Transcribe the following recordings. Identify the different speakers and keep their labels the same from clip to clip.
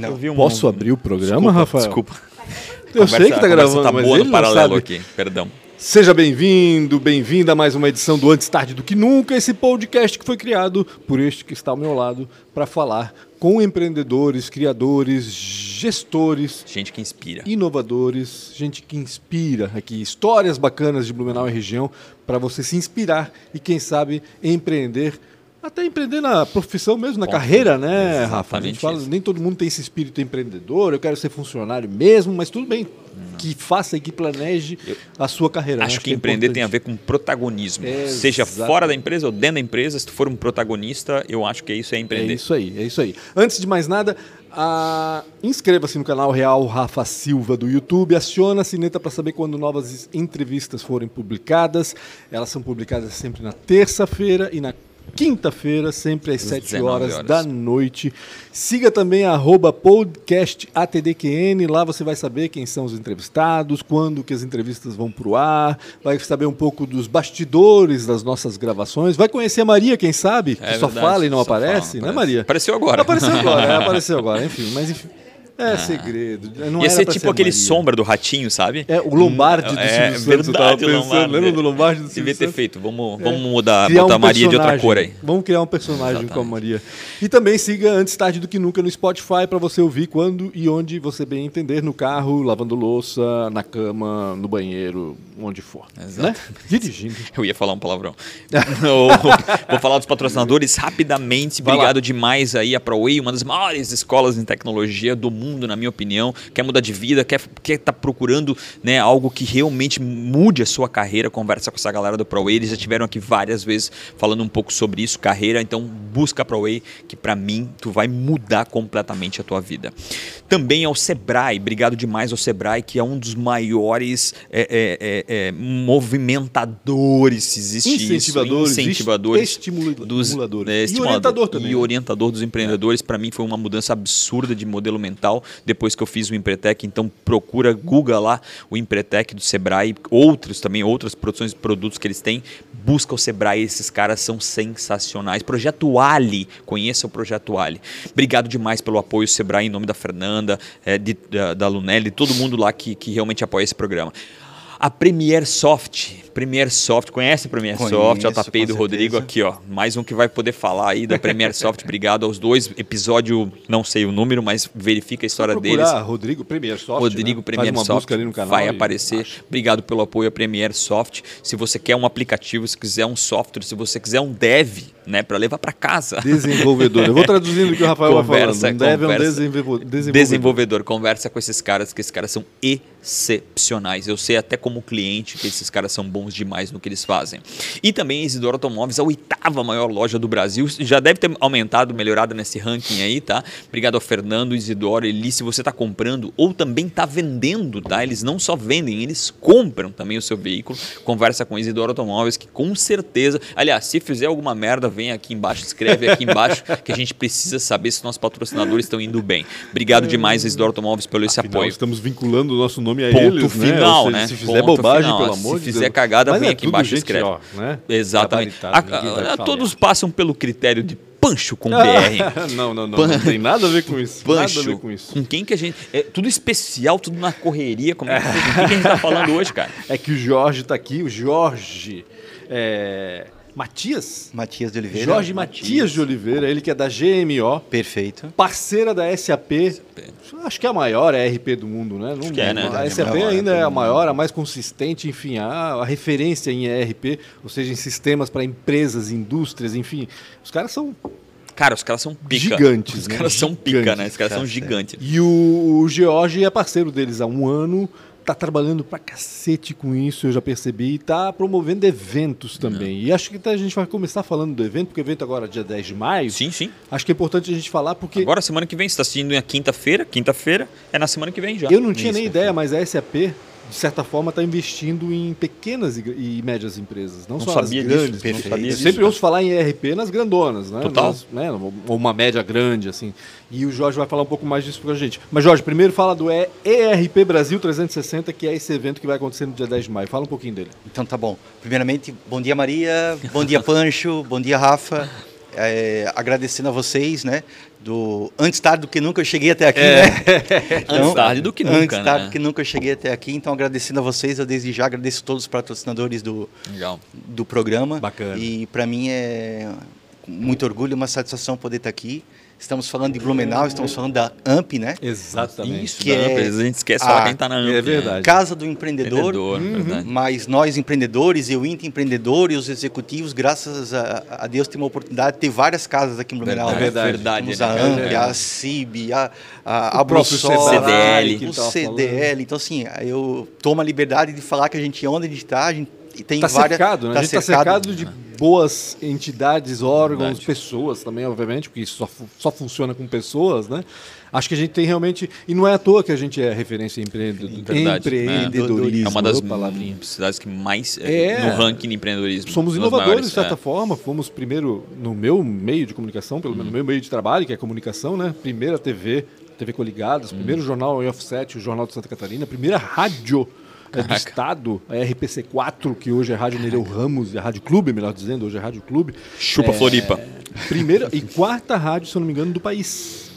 Speaker 1: Não.
Speaker 2: vi um-
Speaker 3: Posso abrir o programa,
Speaker 2: Desculpa,
Speaker 3: Rafael?
Speaker 2: Desculpa.
Speaker 3: Eu
Speaker 2: Conversa-
Speaker 3: sei que tá
Speaker 2: conversa
Speaker 3: gravando,
Speaker 2: tá
Speaker 3: mas
Speaker 2: boa
Speaker 3: ele
Speaker 2: no
Speaker 3: não
Speaker 2: paralelo
Speaker 3: sabe.
Speaker 2: aqui, perdão.
Speaker 3: Seja bem-vindo, bem-vinda a mais uma edição do Antes Tarde do Que Nunca, esse podcast que foi criado por este que está ao meu lado para falar com empreendedores, criadores, gestores,
Speaker 2: Gente que inspira.
Speaker 3: inovadores, gente que inspira aqui, histórias bacanas de Blumenau e região para você se inspirar e quem sabe empreender, até empreender na profissão mesmo, na
Speaker 2: Bom,
Speaker 3: carreira, né, Rafa? A gente
Speaker 2: exatamente
Speaker 3: fala,
Speaker 2: isso.
Speaker 3: nem todo mundo tem esse espírito empreendedor, eu quero ser funcionário mesmo, mas tudo bem. Que faça e que planeje a sua carreira. né?
Speaker 2: Acho que empreender tem a ver com protagonismo.
Speaker 3: É,
Speaker 2: Seja
Speaker 3: exato.
Speaker 2: fora da empresa ou dentro da empresa, se tu for um protagonista, eu acho que isso é
Speaker 3: É
Speaker 2: empreender.
Speaker 3: isso aí, é isso aí. Antes de mais nada, ah, inscreva-se no canal Real Rafa Silva do YouTube, aciona a sineta para saber quando novas entrevistas forem publicadas. Elas são publicadas sempre na terça-feira e na quinta-feira, sempre às
Speaker 2: Às
Speaker 3: 7
Speaker 2: 19
Speaker 3: horas,
Speaker 2: horas.
Speaker 3: da noite. Siga também a arroba podcast ATDQN, lá você vai saber quem são os entrevistados, quando que as entrevistas vão para o ar, vai saber um pouco dos bastidores das nossas gravações, vai conhecer a Maria, quem sabe, que
Speaker 2: É
Speaker 3: só
Speaker 2: verdade,
Speaker 3: fala e não
Speaker 2: fala,
Speaker 3: aparece,
Speaker 2: não
Speaker 3: né
Speaker 2: aparece.
Speaker 3: Maria?
Speaker 2: Apareceu agora.
Speaker 3: Apareceu agora, é, apareceu agora, enfim, mas enfim. É segredo. Não
Speaker 2: Ia ser tipo aquele
Speaker 3: Maria.
Speaker 2: sombra do ratinho, sabe?
Speaker 3: É, o Lombardi do
Speaker 2: É,
Speaker 3: Silvio Santos, eu tava
Speaker 2: verdade, o
Speaker 3: pensando.
Speaker 2: Lombardi.
Speaker 3: Lembra do Lombardi do Silvio
Speaker 2: Devia ter
Speaker 3: Santos?
Speaker 2: feito. Vamos, vamos mudar,
Speaker 3: Criar
Speaker 2: botar
Speaker 3: um
Speaker 2: a Maria de outra cor aí.
Speaker 3: Vamos criar um personagem com a
Speaker 2: Exatamente.
Speaker 3: Maria. E também siga Antes Tarde do Que Nunca no Spotify para você ouvir quando e onde você bem entender, no carro, lavando louça, na cama, no banheiro, onde for. Né?
Speaker 2: Exatamente.
Speaker 3: Dirigindo.
Speaker 2: Eu ia falar um palavrão. Vou falar dos patrocinadores rapidamente.
Speaker 3: Vai lá.
Speaker 2: Obrigado demais aí a ProWay, uma das maiores escolas em tecnologia do mundo, na minha opinião. Quer mudar de vida, quer quer tá procurando né, algo que realmente mude a sua carreira, conversa com essa galera do ProWay. Eles já tiveram aqui várias vezes falando um pouco sobre isso, carreira. Então busca ProWay, que para mim tu vai mudar completamente a tua vida. Também ao Sebrae, obrigado demais ao Sebrae, que é um dos maiores é, é, é, é, movimentadores, se existe isso,
Speaker 3: Incentivadores,
Speaker 2: incentivadores
Speaker 3: estimula-
Speaker 2: dos
Speaker 3: estimuladores.
Speaker 2: é,
Speaker 3: E orientador também,
Speaker 2: e
Speaker 3: né?
Speaker 2: orientador dos empreendedores. Para mim foi uma mudança absurda de modelo mental depois que eu fiz o Empretec. Então procura, Google lá o Empretec do Sebrae, outros também, outras produções de produtos que eles têm. Busca o Sebrae, esses caras são sensacionais. Projeto Ali, conheça o Projeto Ali. Obrigado demais pelo apoio, Sebrae, em nome da Fernanda, é, de- da, da Lunelli, todo mundo lá que, que realmente apoia esse programa. A Premier Soft, Premier Soft, conhece a Premier
Speaker 1: Conheço,
Speaker 2: Soft? JP do Rodrigo aqui, ó. Mais um que vai poder falar aí da Premier Soft. Obrigado aos dois. Episódio, não sei o número, mas verifica a história deles.
Speaker 3: Rodrigo Premier Soft.
Speaker 2: Rodrigo
Speaker 3: né?
Speaker 2: Premier Soft
Speaker 3: busca ali no canal.
Speaker 2: vai
Speaker 3: e
Speaker 2: aparecer.
Speaker 3: acha.
Speaker 2: Obrigado pelo apoio a Premier Soft. Se você quer um aplicativo, se quiser um software, se você quiser um dev, né, para levar para casa.
Speaker 3: Desenvolvedor. Eu vou traduzindo o que o Rafael vai
Speaker 2: Conversa,
Speaker 3: falando. Um dev é um
Speaker 2: conversa.
Speaker 3: desenvolvedor.
Speaker 2: Desenvolvedor, conversa com esses caras, que esses caras são excepcionais. Eu sei até como cliente que esses caras são bons demais no que eles fazem. E também Isidoro Automóveis, a oitava maior loja do Brasil. Já deve ter aumentado, melhorado nesse ranking aí, tá? Obrigado ao Fernando, Isidoro, Eli. Se você está comprando ou também está vendendo, tá? Eles não só vendem, eles compram também o seu veículo. Conversa com Isidoro Automóveis, que com certeza. Aliás, se fizer alguma merda, vem aqui embaixo, escreve aqui embaixo, que a gente precisa saber se nossos patrocinadores estão indo bem. Obrigado demais, Isidoro Automóveis, pelo esse
Speaker 3: Afinal,
Speaker 2: apoio.
Speaker 3: estamos vinculando o nosso nome a
Speaker 2: Ponto
Speaker 3: eles, né?
Speaker 2: final,
Speaker 3: Ou seja,
Speaker 2: né?
Speaker 3: Se fizer
Speaker 2: Ponto
Speaker 3: bobagem,
Speaker 2: final.
Speaker 3: pelo
Speaker 2: Se
Speaker 3: amor de
Speaker 2: fizer
Speaker 3: Deus.
Speaker 2: Cagada,
Speaker 3: Mas
Speaker 2: vem
Speaker 3: é
Speaker 2: aqui embaixo e escreve.
Speaker 3: ó, né?
Speaker 2: Exatamente.
Speaker 3: Gabaritado,
Speaker 2: A- a- todos passam pelo critério de Pancho com BR.
Speaker 3: não, não, não. Não tem nada a ver com isso. Nada a
Speaker 2: Pancho,
Speaker 3: ver com isso.
Speaker 2: com quem que a gente. É tudo especial, tudo na correria. Como é que, com quem que a gente tá falando hoje, cara?
Speaker 3: É que o Jorge tá aqui, o Jorge é, Matias?
Speaker 1: Matias de Oliveira.
Speaker 3: Jorge Matias de Oliveira, ele que é da GMO,
Speaker 1: Perfeito.
Speaker 3: parceira da SAP. Acho que é a maior ERP do mundo, né? Não,
Speaker 2: que é, né?
Speaker 3: A
Speaker 1: É
Speaker 3: SAP
Speaker 1: maior,
Speaker 3: ainda
Speaker 1: é
Speaker 3: é a maior, a mais consistente, enfim, a, a referência em ERP, ou seja, em sistemas para empresas, indústrias, enfim. Os caras são
Speaker 2: Cara, os caras são pica.
Speaker 3: Gigantes,
Speaker 2: Os
Speaker 3: né?
Speaker 2: caras são pica,
Speaker 3: Gigantes,
Speaker 2: né? Os caras são gigantes.
Speaker 3: E o, o George é parceiro deles há um ano, tá trabalhando pra cacete com isso, eu já percebi, e tá promovendo eventos também. E acho que até a gente vai começar falando do evento, porque o evento agora é dia 10 de maio.
Speaker 2: Sim, sim.
Speaker 3: Acho que é importante a gente falar, porque
Speaker 2: Agora, semana que vem, você está assistindo na quinta-feira. Quinta-feira é na semana que vem já.
Speaker 3: eu não tinha
Speaker 1: Isso,
Speaker 3: nem ideia, mas a SAP de certa forma, está investindo em pequenas e, médias empresas, não,
Speaker 2: Não
Speaker 3: só
Speaker 2: sabia
Speaker 3: nas
Speaker 2: disso,
Speaker 3: grandes.
Speaker 1: perfeito.
Speaker 3: Eu
Speaker 2: sabia disso.
Speaker 3: sempre ouço falar em ERP nas grandonas, né?
Speaker 2: Total.
Speaker 3: Nas, né? Ou uma média grande, assim. E o Jorge vai falar um pouco mais disso pra gente. Mas, Jorge, primeiro fala do ERP Brasil 360, que é esse evento que vai acontecer no dia 10 de maio. Fala um pouquinho dele.
Speaker 1: Então tá bom. Primeiramente, bom dia Maria, bom dia Pancho, bom dia Rafa. é, agradecendo a vocês, né? Do, antes tarde do que nunca eu cheguei até aqui,
Speaker 2: É.
Speaker 1: né?
Speaker 2: Antes tarde do que nunca,
Speaker 1: Antes tarde
Speaker 2: né?
Speaker 1: do que nunca eu cheguei até aqui. Então, agradecendo a vocês, eu desde já agradeço todos os patrocinadores do,
Speaker 2: Legal.
Speaker 1: do programa.
Speaker 3: Bacana.
Speaker 1: E para mim é muito orgulho, uma satisfação poder estar aqui. Estamos falando de Blumenau, estamos falando da AMP, né?
Speaker 3: Exatamente.
Speaker 2: Isso,
Speaker 1: Que
Speaker 2: da
Speaker 1: é-
Speaker 2: a gente esquece de falar quem tá na Ampers.
Speaker 3: é verdade.
Speaker 1: Casa do Empreendedor.
Speaker 2: Empreendedor, verdade.
Speaker 1: Mas nós empreendedores, eu empreendedor e os executivos, graças a, a Deus, temos a oportunidade de ter várias casas aqui em Blumenau.
Speaker 2: Verdade,
Speaker 1: né?
Speaker 3: verdade.
Speaker 2: verdade,
Speaker 1: Temos
Speaker 2: né?
Speaker 1: a
Speaker 2: É
Speaker 1: AMP,
Speaker 2: verdade.
Speaker 1: a CIB, a, a, a
Speaker 3: O próprio
Speaker 1: Brussol,
Speaker 2: CDL,
Speaker 1: o CDL. Então, assim, eu tomo a liberdade de falar que a gente, onde a gente está, a gente tem
Speaker 3: Está
Speaker 1: várias...
Speaker 3: cercado, né?
Speaker 1: tá
Speaker 3: a gente está cercado de boas entidades, órgãos,
Speaker 2: Verdade.
Speaker 3: pessoas também, obviamente, porque isso só, só funciona com pessoas, né? Acho que a gente tem realmente. E não é à toa que a gente é referência em empreende-
Speaker 2: Verdade,
Speaker 3: empreendedorismo.
Speaker 2: É uma das
Speaker 3: palavrinha.
Speaker 2: cidades que mais é,
Speaker 3: É.
Speaker 2: no ranking de empreendedorismo.
Speaker 3: Somos inovadores,
Speaker 2: maiores,
Speaker 3: de certa
Speaker 2: é.
Speaker 3: forma. Fomos primeiro no meu meio de comunicação, pelo menos no meu meio de trabalho, que é comunicação, né? Primeira TV, TV Coligadas, primeiro jornal em offset, o Jornal de Santa Catarina, primeira rádio é, do. Estado, a RPC4, que hoje é Rádio Nereu Ramos, a Rádio Clube, melhor dizendo, hoje é Rádio Clube.
Speaker 2: Chupa
Speaker 3: É,
Speaker 2: Floripa.
Speaker 3: Primeira e quarta rádio, se eu não me engano, do país.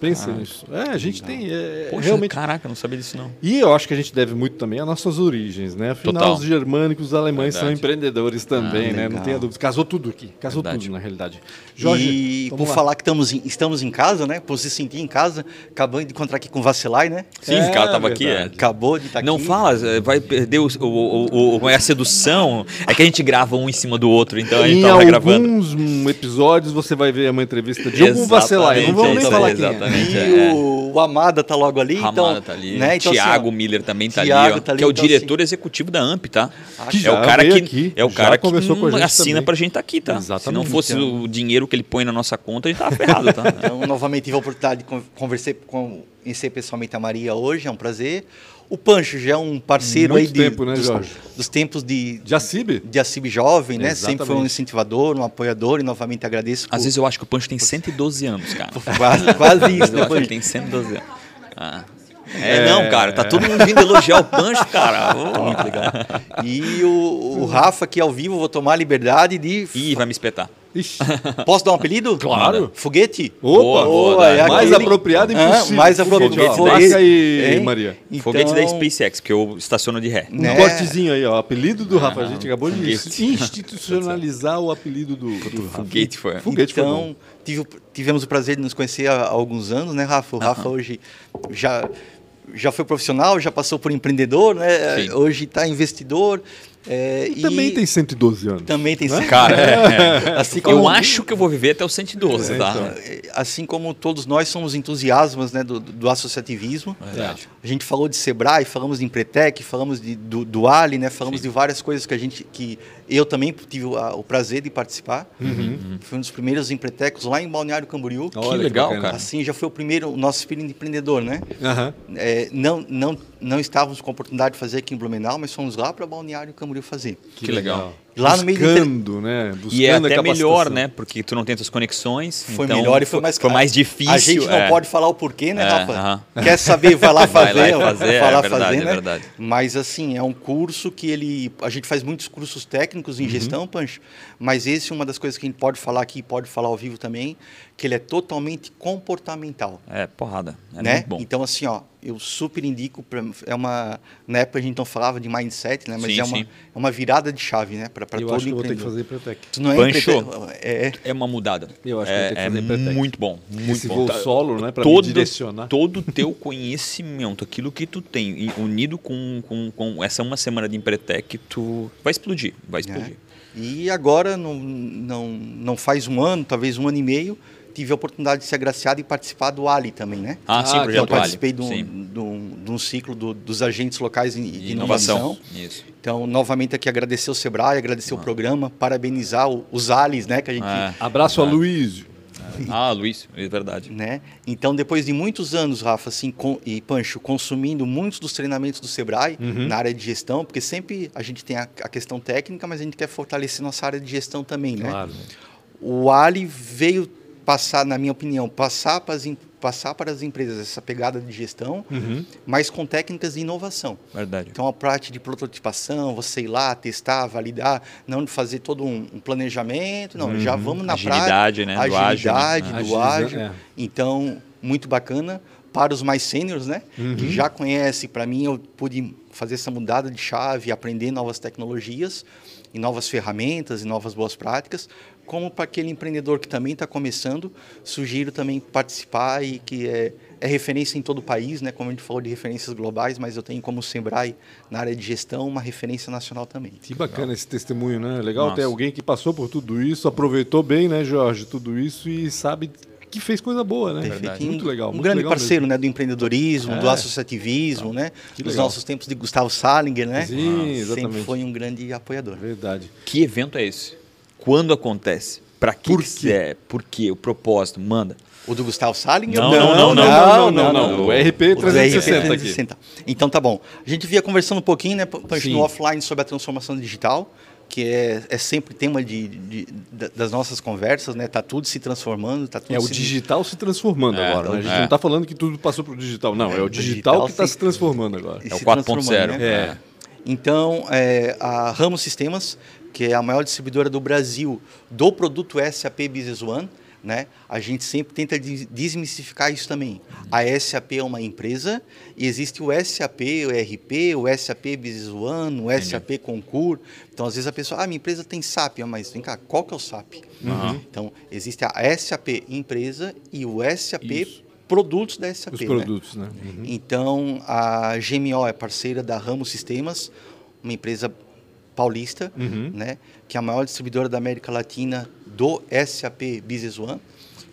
Speaker 3: Pensa nisso. É, a gente tem. É,
Speaker 2: Poxa,
Speaker 3: realmente
Speaker 2: caraca, não sabia disso não.
Speaker 3: e eu acho que a gente deve muito também às nossas origens, né? Afinal,
Speaker 2: Total.
Speaker 3: os germânicos, os alemães são
Speaker 2: Verdade.
Speaker 3: empreendedores também,
Speaker 1: Ah,
Speaker 3: né? Não
Speaker 1: legal.
Speaker 3: tenha dúvida. Casou tudo aqui. Casou
Speaker 2: Verdade.
Speaker 3: tudo, na realidade. Jorge,
Speaker 1: e por
Speaker 3: lá.
Speaker 1: falar que estamos em, estamos em casa, né? Por se sentir em casa, acabamos de encontrar aqui com o Vacilai, né?
Speaker 2: Sim,
Speaker 3: É,
Speaker 2: o cara tava aqui, é.
Speaker 1: Acabou de estar
Speaker 2: Não
Speaker 1: aqui.
Speaker 2: fala, é, vai perder o, o, o, o- a sedução. É que a gente grava um em cima do outro, então a gente
Speaker 3: Em
Speaker 2: tava gravando.
Speaker 3: alguns hum, episódios você vai ver uma entrevista de algum vacilar. Não vamos nem
Speaker 2: exatamente,
Speaker 3: falar quem é.
Speaker 2: Exatamente.
Speaker 1: E
Speaker 2: É.
Speaker 1: o, o Amada tá logo ali.
Speaker 2: Ramada
Speaker 1: então,
Speaker 2: tá ali.
Speaker 1: Né? Então, assim,
Speaker 2: Tiago
Speaker 1: ó,
Speaker 2: Miller também tá
Speaker 1: Thiago
Speaker 2: ali, ó,
Speaker 1: tá ali,
Speaker 2: que é o
Speaker 1: então,
Speaker 2: diretor executivo da AMP, tá?
Speaker 3: Que
Speaker 2: é
Speaker 3: já
Speaker 2: o cara que
Speaker 3: aqui,
Speaker 2: é o cara que
Speaker 3: conversou com a gente
Speaker 2: assina
Speaker 3: também.
Speaker 2: pra gente tá aqui, tá? Se não
Speaker 3: Exatamente.
Speaker 2: fosse
Speaker 1: Então.
Speaker 2: o dinheiro que ele põe na nossa conta, a gente tava ferrado, tá?
Speaker 1: Então, novamente tive a oportunidade de con- conversar com, conhecer pessoalmente a Maria hoje, é um prazer. O Pancho já é um parceiro
Speaker 3: Muito
Speaker 1: aí de,
Speaker 3: tempo, né,
Speaker 1: dos,
Speaker 3: Jorge?
Speaker 1: dos tempos de,
Speaker 3: De Acib?
Speaker 1: de Acib Jovem, né? Sempre foi um
Speaker 3: Exatamente.
Speaker 1: incentivador, um apoiador e novamente agradeço.
Speaker 2: Às
Speaker 1: por-
Speaker 2: vezes eu acho que o Pancho tem 112 anos, cara.
Speaker 1: quase, quase isso, né,
Speaker 2: acho que ele
Speaker 1: Pancho?
Speaker 2: tem 112 anos. Ah. É, não, cara, tá todo mundo vindo elogiar o Pancho, cara. Ô.
Speaker 1: Muito legal. E o, o Rafa aqui ao vivo, vou tomar a liberdade de.
Speaker 2: Ih, vai me espetar.
Speaker 3: Ixi.
Speaker 1: Posso dar um apelido?
Speaker 3: Claro.
Speaker 1: Foguete?
Speaker 3: Opa!
Speaker 2: Boa, boa,
Speaker 1: Boa, é
Speaker 3: mais
Speaker 1: aquele-
Speaker 3: apropriado
Speaker 1: Ah,
Speaker 3: impossível.
Speaker 1: mais apropriado.
Speaker 3: Foguete.
Speaker 1: Foguete.
Speaker 3: Aí,
Speaker 1: Hein?
Speaker 3: Maria.
Speaker 2: Foguete da
Speaker 1: Então,
Speaker 2: SpaceX, porque eu estaciono de ré.
Speaker 3: Um
Speaker 1: Né?
Speaker 3: cortezinho aí, ó. Apelido do Rafa. A gente acabou de
Speaker 2: foguete.
Speaker 3: institucionalizar o apelido do, do Rafa.
Speaker 2: Foguete foi.
Speaker 3: Foguete foi.
Speaker 1: Então, tive o- tivemos o prazer de nos conhecer há, há alguns anos, né, Rafa? O Rafa hoje já, já foi profissional, já passou por empreendedor, né?
Speaker 2: Sim.
Speaker 1: Hoje está investidor. é, e
Speaker 3: Também tem 112 anos.
Speaker 1: Também tem
Speaker 2: Cara, é, é.
Speaker 1: Assim como-
Speaker 2: eu acho que eu vou viver até os 112, tá?
Speaker 3: então.
Speaker 1: É, Assim como todos nós somos entusiasmas né, do, do associativismo.
Speaker 2: Verdade.
Speaker 1: A gente falou de Sebrae, falamos de Empretec, falamos de, do, do Ali, né? Falamos de várias coisas que a gente, que eu também tive o, a- o prazer de participar. Foi um dos primeiros Empretecos lá em Balneário Camboriú.
Speaker 3: Olha que
Speaker 2: legal,
Speaker 3: bacana.
Speaker 2: cara.
Speaker 1: Assim, já foi o primeiro, o nosso espírito de empreendedor, né?
Speaker 3: Aham.
Speaker 1: É, não, não, não estávamos com a oportunidade de fazer aqui em Blumenau, mas fomos lá para Balneário Camboriú fazer.
Speaker 2: Que legal.
Speaker 1: Lá no meio do
Speaker 3: Buscando, né? Buscando
Speaker 2: E é até melhor, né? Porque tu não tem tuas conexões.
Speaker 1: Foi
Speaker 2: então
Speaker 1: melhor e foi mais
Speaker 2: Foi mais difícil.
Speaker 1: A gente não
Speaker 2: é.
Speaker 1: pode falar o porquê, né,
Speaker 2: É,
Speaker 1: Rafa?
Speaker 2: aham.
Speaker 1: Quer saber, vai lá
Speaker 2: Vai
Speaker 1: fazer.
Speaker 2: lá e fazer,
Speaker 1: vai
Speaker 2: é
Speaker 1: lá
Speaker 2: verdade,
Speaker 1: fazer,
Speaker 2: é
Speaker 1: né?
Speaker 2: verdade.
Speaker 1: Mas assim, é um curso que ele. A gente faz muitos cursos técnicos em
Speaker 2: Uhum.
Speaker 1: gestão, Pancho, mas esse é uma das coisas que a gente pode falar aqui, pode falar ao vivo também, que ele é totalmente comportamental.
Speaker 2: É, porrada. É
Speaker 1: né?
Speaker 2: muito bom.
Speaker 1: Então, assim, ó, eu super indico. Pra, é uma. Na época a gente não falava de mindset, né? Mas
Speaker 2: Sim,
Speaker 1: é, uma, é uma virada de chave, né? Para
Speaker 3: Eu
Speaker 1: todo
Speaker 3: acho que eu vou ter que fazer Pretec.
Speaker 1: Tu não é
Speaker 2: Pancho.
Speaker 1: empre- é,
Speaker 2: É uma mudada.
Speaker 3: Eu acho que
Speaker 2: é,
Speaker 3: que
Speaker 2: é
Speaker 3: fazer Pretec.
Speaker 2: muito bom. Muito
Speaker 3: Esse
Speaker 2: bom.
Speaker 3: voo
Speaker 2: Tá-
Speaker 3: solo, né?
Speaker 2: Todo,
Speaker 3: direcionar.
Speaker 2: todo o teu conhecimento, aquilo que tu tem, unido com, com, com essa uma semana de Empretec, tu vai explodir. Vai explodir.
Speaker 1: E agora, não, não, não faz um ano, talvez um ano e meio, tive a oportunidade de ser agraciado e participar do Ali também, né?
Speaker 2: Ah, sim,
Speaker 3: Ah,
Speaker 1: Então,
Speaker 2: projeto
Speaker 1: participei de um, de, um, de um ciclo do- dos agentes locais de, inovação.
Speaker 2: inovação. Isso.
Speaker 1: Então, novamente aqui agradecer o Sebrae, agradecer o programa, parabenizar o- os ALIs, né? Que a gente
Speaker 2: É.
Speaker 3: Abraço a
Speaker 2: Ah.
Speaker 3: Luísio.
Speaker 2: Ah, Luiz, é verdade.
Speaker 1: né? Então, depois de muitos anos, Rafa, assim, com, e Pancho, consumindo muitos dos treinamentos do Sebrae
Speaker 2: Uhum.
Speaker 1: na área de gestão, porque sempre a gente tem a, a questão técnica, mas a gente quer fortalecer nossa área de gestão também, né?
Speaker 3: Claro.
Speaker 1: O Ali veio passar, na minha opinião, passar para passar para as empresas essa pegada de gestão, mas com técnicas de inovação.
Speaker 2: Verdade.
Speaker 1: Então, a parte de prototipação, você ir lá, testar, validar, não de fazer todo um, um planejamento, não, já vamos na
Speaker 2: Agilidade,
Speaker 1: prática.
Speaker 2: né? Do ágil, né?
Speaker 1: Agilidade, do ágil.
Speaker 3: é.
Speaker 1: Então, muito bacana. Para os mais sêniores, né?
Speaker 3: Uhum.
Speaker 1: Que já conhecem, para mim, eu pude fazer essa mudada de chave, aprender novas tecnologias e novas ferramentas e novas boas práticas. Como para aquele empreendedor que também está começando, sugiro também participar e que é, é referência em todo o país, né? Como a gente falou de referências globais, mas eu tenho como Sebrae, na área de gestão, uma referência nacional também.
Speaker 3: Que bacana esse testemunho, né? Legal
Speaker 2: Nossa.
Speaker 3: ter alguém que passou por tudo isso, aproveitou bem, né, Jorge, tudo isso e sabe que fez coisa boa, né?
Speaker 1: Perfeito.
Speaker 3: Muito legal.
Speaker 1: Um
Speaker 3: muito
Speaker 1: grande
Speaker 3: legal
Speaker 1: parceiro né, do empreendedorismo, do
Speaker 3: É.
Speaker 1: associativismo, né?
Speaker 3: Que legal.
Speaker 1: nossos tempos de Gustavo Salinger, né?
Speaker 3: Sim,
Speaker 1: Sempre
Speaker 3: exatamente.
Speaker 1: foi um grande apoiador.
Speaker 3: Verdade.
Speaker 2: Que evento é esse? Quando acontece? Pra que
Speaker 3: Por
Speaker 2: que
Speaker 3: quê?
Speaker 2: é? Por quê? O propósito? Manda.
Speaker 1: O do Gustavo Salinger?
Speaker 2: Não, não, não,
Speaker 3: não, não, não. O RP
Speaker 1: O do
Speaker 3: 360 aqui.
Speaker 1: 360. Então tá bom. A gente via conversando um pouquinho, né, no offline sobre a transformação digital, que é, é sempre tema de, de- de- das nossas conversas, né? Tá tudo se transformando, tá tudo
Speaker 3: É o
Speaker 1: se
Speaker 3: digital se transformando
Speaker 2: É,
Speaker 3: agora. né? A gente
Speaker 2: é.
Speaker 3: não está falando que tudo passou para o digital, não. É,
Speaker 1: É,
Speaker 3: o digital,
Speaker 1: digital
Speaker 3: que está
Speaker 1: se-
Speaker 3: se transformando agora.
Speaker 2: É o
Speaker 1: se
Speaker 2: 4.0.
Speaker 1: transformando, né?
Speaker 3: É.
Speaker 1: Então, é, a Ramos Sistemas, que é a maior distribuidora do Brasil do produto SAP Business One, né? A gente sempre tenta des- desmistificar isso também. A SAP é uma empresa e existe o SAP, o ERP, o SAP Business One, o SAP Concur. Então, às vezes a pessoa, ah, minha empresa tem SAP, Ah, mas vem cá, qual que é o SAP? Então, existe a SAP empresa e o SAP
Speaker 3: Isso.
Speaker 1: produtos da SAP.
Speaker 3: Os
Speaker 1: né?
Speaker 3: produtos, né? Uhum.
Speaker 1: Então, a GMO é parceira da Ramos Sistemas, uma empresa paulista,
Speaker 3: Uhum.
Speaker 1: né, que é a maior distribuidora da América Latina do SAP Business One,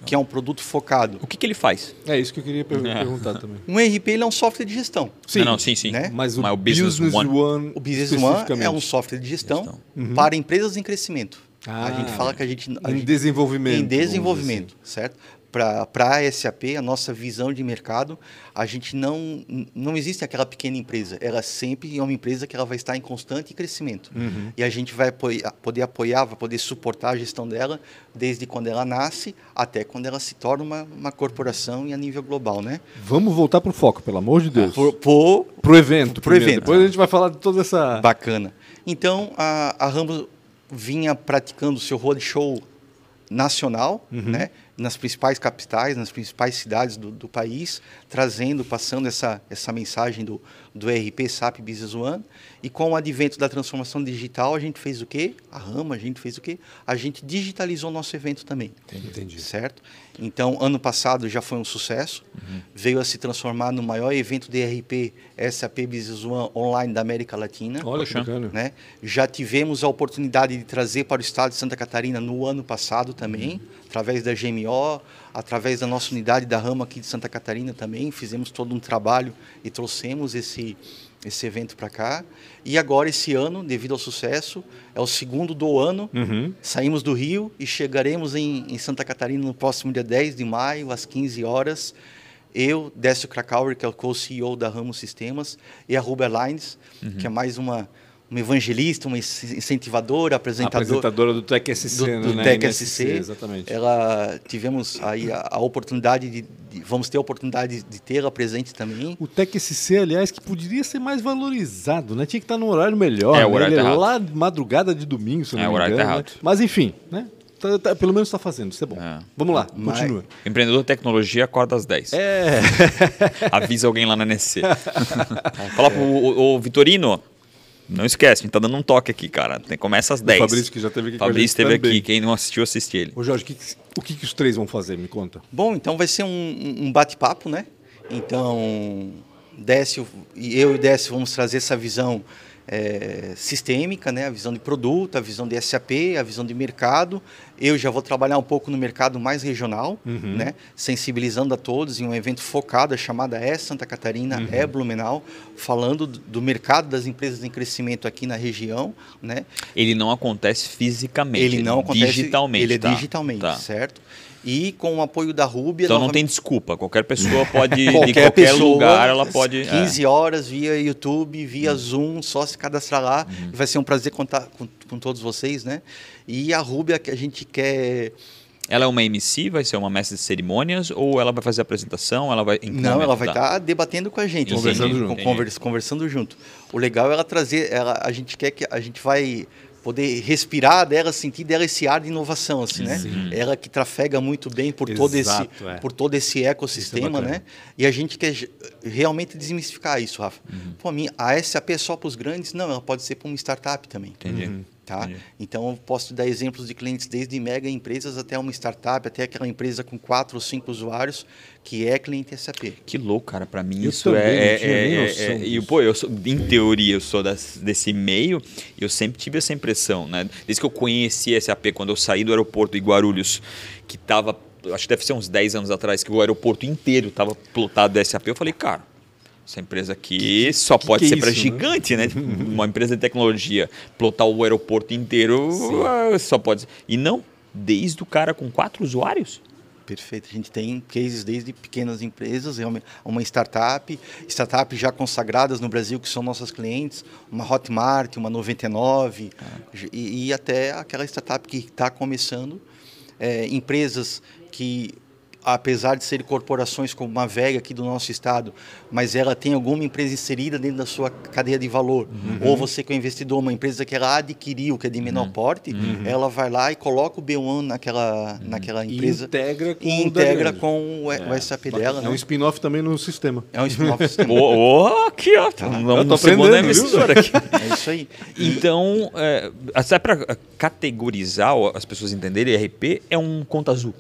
Speaker 1: que é um produto focado.
Speaker 2: O que, que ele faz?
Speaker 3: É isso que eu queria per-
Speaker 2: É.
Speaker 3: perguntar também.
Speaker 1: Um ERP ele é um software de gestão.
Speaker 3: Sim.
Speaker 2: Não, não, sim, sim.
Speaker 1: Né?
Speaker 3: Mas o,
Speaker 2: Mas o
Speaker 3: Business,
Speaker 2: Business
Speaker 3: One,
Speaker 2: One-
Speaker 1: O Business One é um software de gestão,
Speaker 2: Gestão.
Speaker 1: para empresas em crescimento.
Speaker 3: Ah,
Speaker 1: a gente fala que a gente... a
Speaker 3: em
Speaker 1: gente-
Speaker 3: desenvolvimento.
Speaker 1: Em
Speaker 3: dizer
Speaker 1: desenvolvimento, certo? Para a SAP, a nossa visão de mercado, a gente não não existe aquela pequena empresa. Ela sempre é uma empresa que ela vai estar em constante crescimento.
Speaker 3: Uhum.
Speaker 1: E a gente vai apoiar- poder apoiar, vai poder suportar a gestão dela desde quando ela nasce até quando ela se torna uma, uma corporação e a nível global, né?
Speaker 3: Vamos voltar para o foco, pelo amor de Deus.
Speaker 1: Por, por
Speaker 3: Pro evento.
Speaker 1: Pro evento.
Speaker 3: Depois a gente vai falar de toda essa.
Speaker 1: Bacana. Então, a, a Ramos vinha praticando o seu roadshow nacional, né? Nas principais capitais, nas principais cidades do, do país, trazendo, passando essa, essa mensagem do, do ERP SAP Business One. E com o advento da transformação digital, a gente fez o quê? A Rama, a gente fez o quê? A gente digitalizou o nosso evento também.
Speaker 3: Entendi.
Speaker 1: Certo? Então, ano passado já foi um sucesso. Veio a se transformar no maior evento de ERP SAP Business One online da América Latina.
Speaker 3: Olha
Speaker 1: né? Já tivemos a oportunidade de trazer para o estado de Santa Catarina no ano passado também, através da GMO, através da nossa unidade da rama aqui de Santa Catarina também, fizemos todo um trabalho e trouxemos esse esse evento para cá. E agora esse ano, devido ao sucesso, é o segundo do ano.
Speaker 3: Uhum.
Speaker 1: Saímos do Rio e chegaremos em, em Santa Catarina no próximo dia 10 de maio, às 15 horas. Eu, Décio Krakauer, que é o co-CEO da Ramos Sistemas, e a Ruber Lines, que é mais uma, uma evangelista, uma incentivadora, apresentadora
Speaker 3: Apresentadora do Tech SC,
Speaker 1: do, do
Speaker 3: né?
Speaker 1: Tec
Speaker 3: NSC,
Speaker 1: SC.
Speaker 3: Exatamente.
Speaker 1: Ela tivemos aí a, a oportunidade de, de- vamos ter a oportunidade de tê-la presente também.
Speaker 3: O Tech SC, aliás, que poderia ser mais valorizado, né? Tinha que estar num horário melhor.
Speaker 2: É,
Speaker 3: né?
Speaker 2: o horário
Speaker 3: Ele
Speaker 2: tá
Speaker 3: é
Speaker 2: errado.
Speaker 3: lá madrugada de domingo, se
Speaker 2: É,
Speaker 3: não
Speaker 2: o
Speaker 3: me
Speaker 2: horário tá
Speaker 3: engano. né?
Speaker 2: errado.
Speaker 3: Mas enfim, né? Tá- tá- pelo menos está fazendo, isso é bom.
Speaker 2: É.
Speaker 3: Vamos lá,
Speaker 1: Mas-
Speaker 3: continua.
Speaker 2: Empreendedor de tecnologia acorda às 10.
Speaker 3: É,
Speaker 2: Avisa alguém lá na NSC. Fala pro o, o Vitorino. Não esquece, a gente tá dando um toque aqui, cara. Tem- Começa às 10.
Speaker 3: Fabrício que já esteve aqui
Speaker 2: Fabrício esteve aqui. Quem não assistiu, assiste ele.
Speaker 3: Ô Jorge, o que, que- o que, que os três vão fazer? Me conta.
Speaker 1: Bom, então vai ser um, um bate-papo, né? Então, Décio, e eu e Décio vamos trazer essa visão eh, sistêmica, né? A visão de produto, a visão de SAP, a visão de mercado. Eu já vou trabalhar um pouco no mercado mais regional, né? Sensibilizando a todos em um evento focado, chamada é Santa Catarina, é Blumenau, falando do, do mercado das empresas em crescimento aqui na região, né?
Speaker 2: Ele não acontece fisicamente.
Speaker 1: Ele não acontece
Speaker 2: digitalmente.
Speaker 1: Ele é
Speaker 2: tá?
Speaker 1: digitalmente,
Speaker 2: Tá.
Speaker 1: certo? E com o apoio da Rubia.
Speaker 2: Então não
Speaker 1: novamente-
Speaker 2: tem desculpa. Qualquer pessoa pode, de
Speaker 1: qualquer,
Speaker 2: qualquer
Speaker 1: pessoa,
Speaker 2: lugar, ela pode. é.
Speaker 1: 15 horas via YouTube, via Zoom, só se cadastrar lá. Vai ser um prazer contar com, com todos vocês, né? E a Rubia que a gente quer
Speaker 2: Ela é uma MC, vai ser uma mestre de cerimônias ou ela vai fazer a apresentação? Ela vai
Speaker 1: Não, ela vai
Speaker 2: tá?
Speaker 1: estar debatendo com a gente,
Speaker 2: Entendi,
Speaker 3: Conversando junto.
Speaker 1: conversando junto. O legal é ela trazer, ela, a gente quer que a gente vai poder respirar dela, sentir dela esse ar de inovação, assim, né? Ela que trafega muito bem por todo esse,
Speaker 3: Exato, é.
Speaker 1: por todo esse ecossistema,
Speaker 3: bacana.
Speaker 1: né? E a gente quer realmente desmistificar isso, Rafa. Pô, a minha, a SAP é só para os grandes? Não, ela pode ser para uma startup também.
Speaker 2: Entendi.
Speaker 1: Tá?
Speaker 2: Entendi.
Speaker 1: Então, eu posso te dar exemplos de clientes desde mega empresas até uma startup, até aquela empresa com quatro ou cinco usuários que é cliente SAP.
Speaker 2: Que louco, cara. Pra mim
Speaker 3: Eu
Speaker 2: isso é. é- é-
Speaker 3: noção
Speaker 2: é- e, pô, eu sou, em teoria, eu sou das- desse meio e eu sempre tive essa impressão, né? Desde que eu conheci a SAP, quando eu saí do aeroporto de Guarulhos, que tava. Acho que deve ser uns 10 anos atrás, que o aeroporto inteiro tava plotado da SAP, eu falei, cara. Essa empresa aqui só pode
Speaker 3: que é
Speaker 2: ser para
Speaker 3: isso, né?
Speaker 2: gigante, né? Uma empresa de tecnologia plotar o aeroporto inteiro ah, só pode. ser. E não, desde o cara com quatro usuários.
Speaker 1: Perfeito. A gente tem cases desde pequenas empresas, realmente, uma startup, startups já consagradas no Brasil que são nossas clientes, uma Hotmart, uma 99, e, e até aquela startup que está começando, é, empresas que apesar de serem corporações como uma Vega aqui do nosso estado, mas ela tem alguma empresa inserida dentro da sua cadeia de valor, ou você que é investidor, uma empresa que ela adquiriu, que é de menor porte, ela vai lá e coloca o B1 naquela, naquela
Speaker 3: E
Speaker 1: empresa
Speaker 3: integra com
Speaker 1: e integra com o, o SAP dela,
Speaker 3: É
Speaker 1: né?
Speaker 3: um spin-off também no sistema.
Speaker 1: É um spin-off sistema.
Speaker 2: Ô, ô, aqui, ó. Não,
Speaker 3: Eu tô aprendendo,
Speaker 2: investidor aqui.
Speaker 1: É isso aí.
Speaker 2: Então, é, até para categorizar, as pessoas entenderem, RP é um conta azul.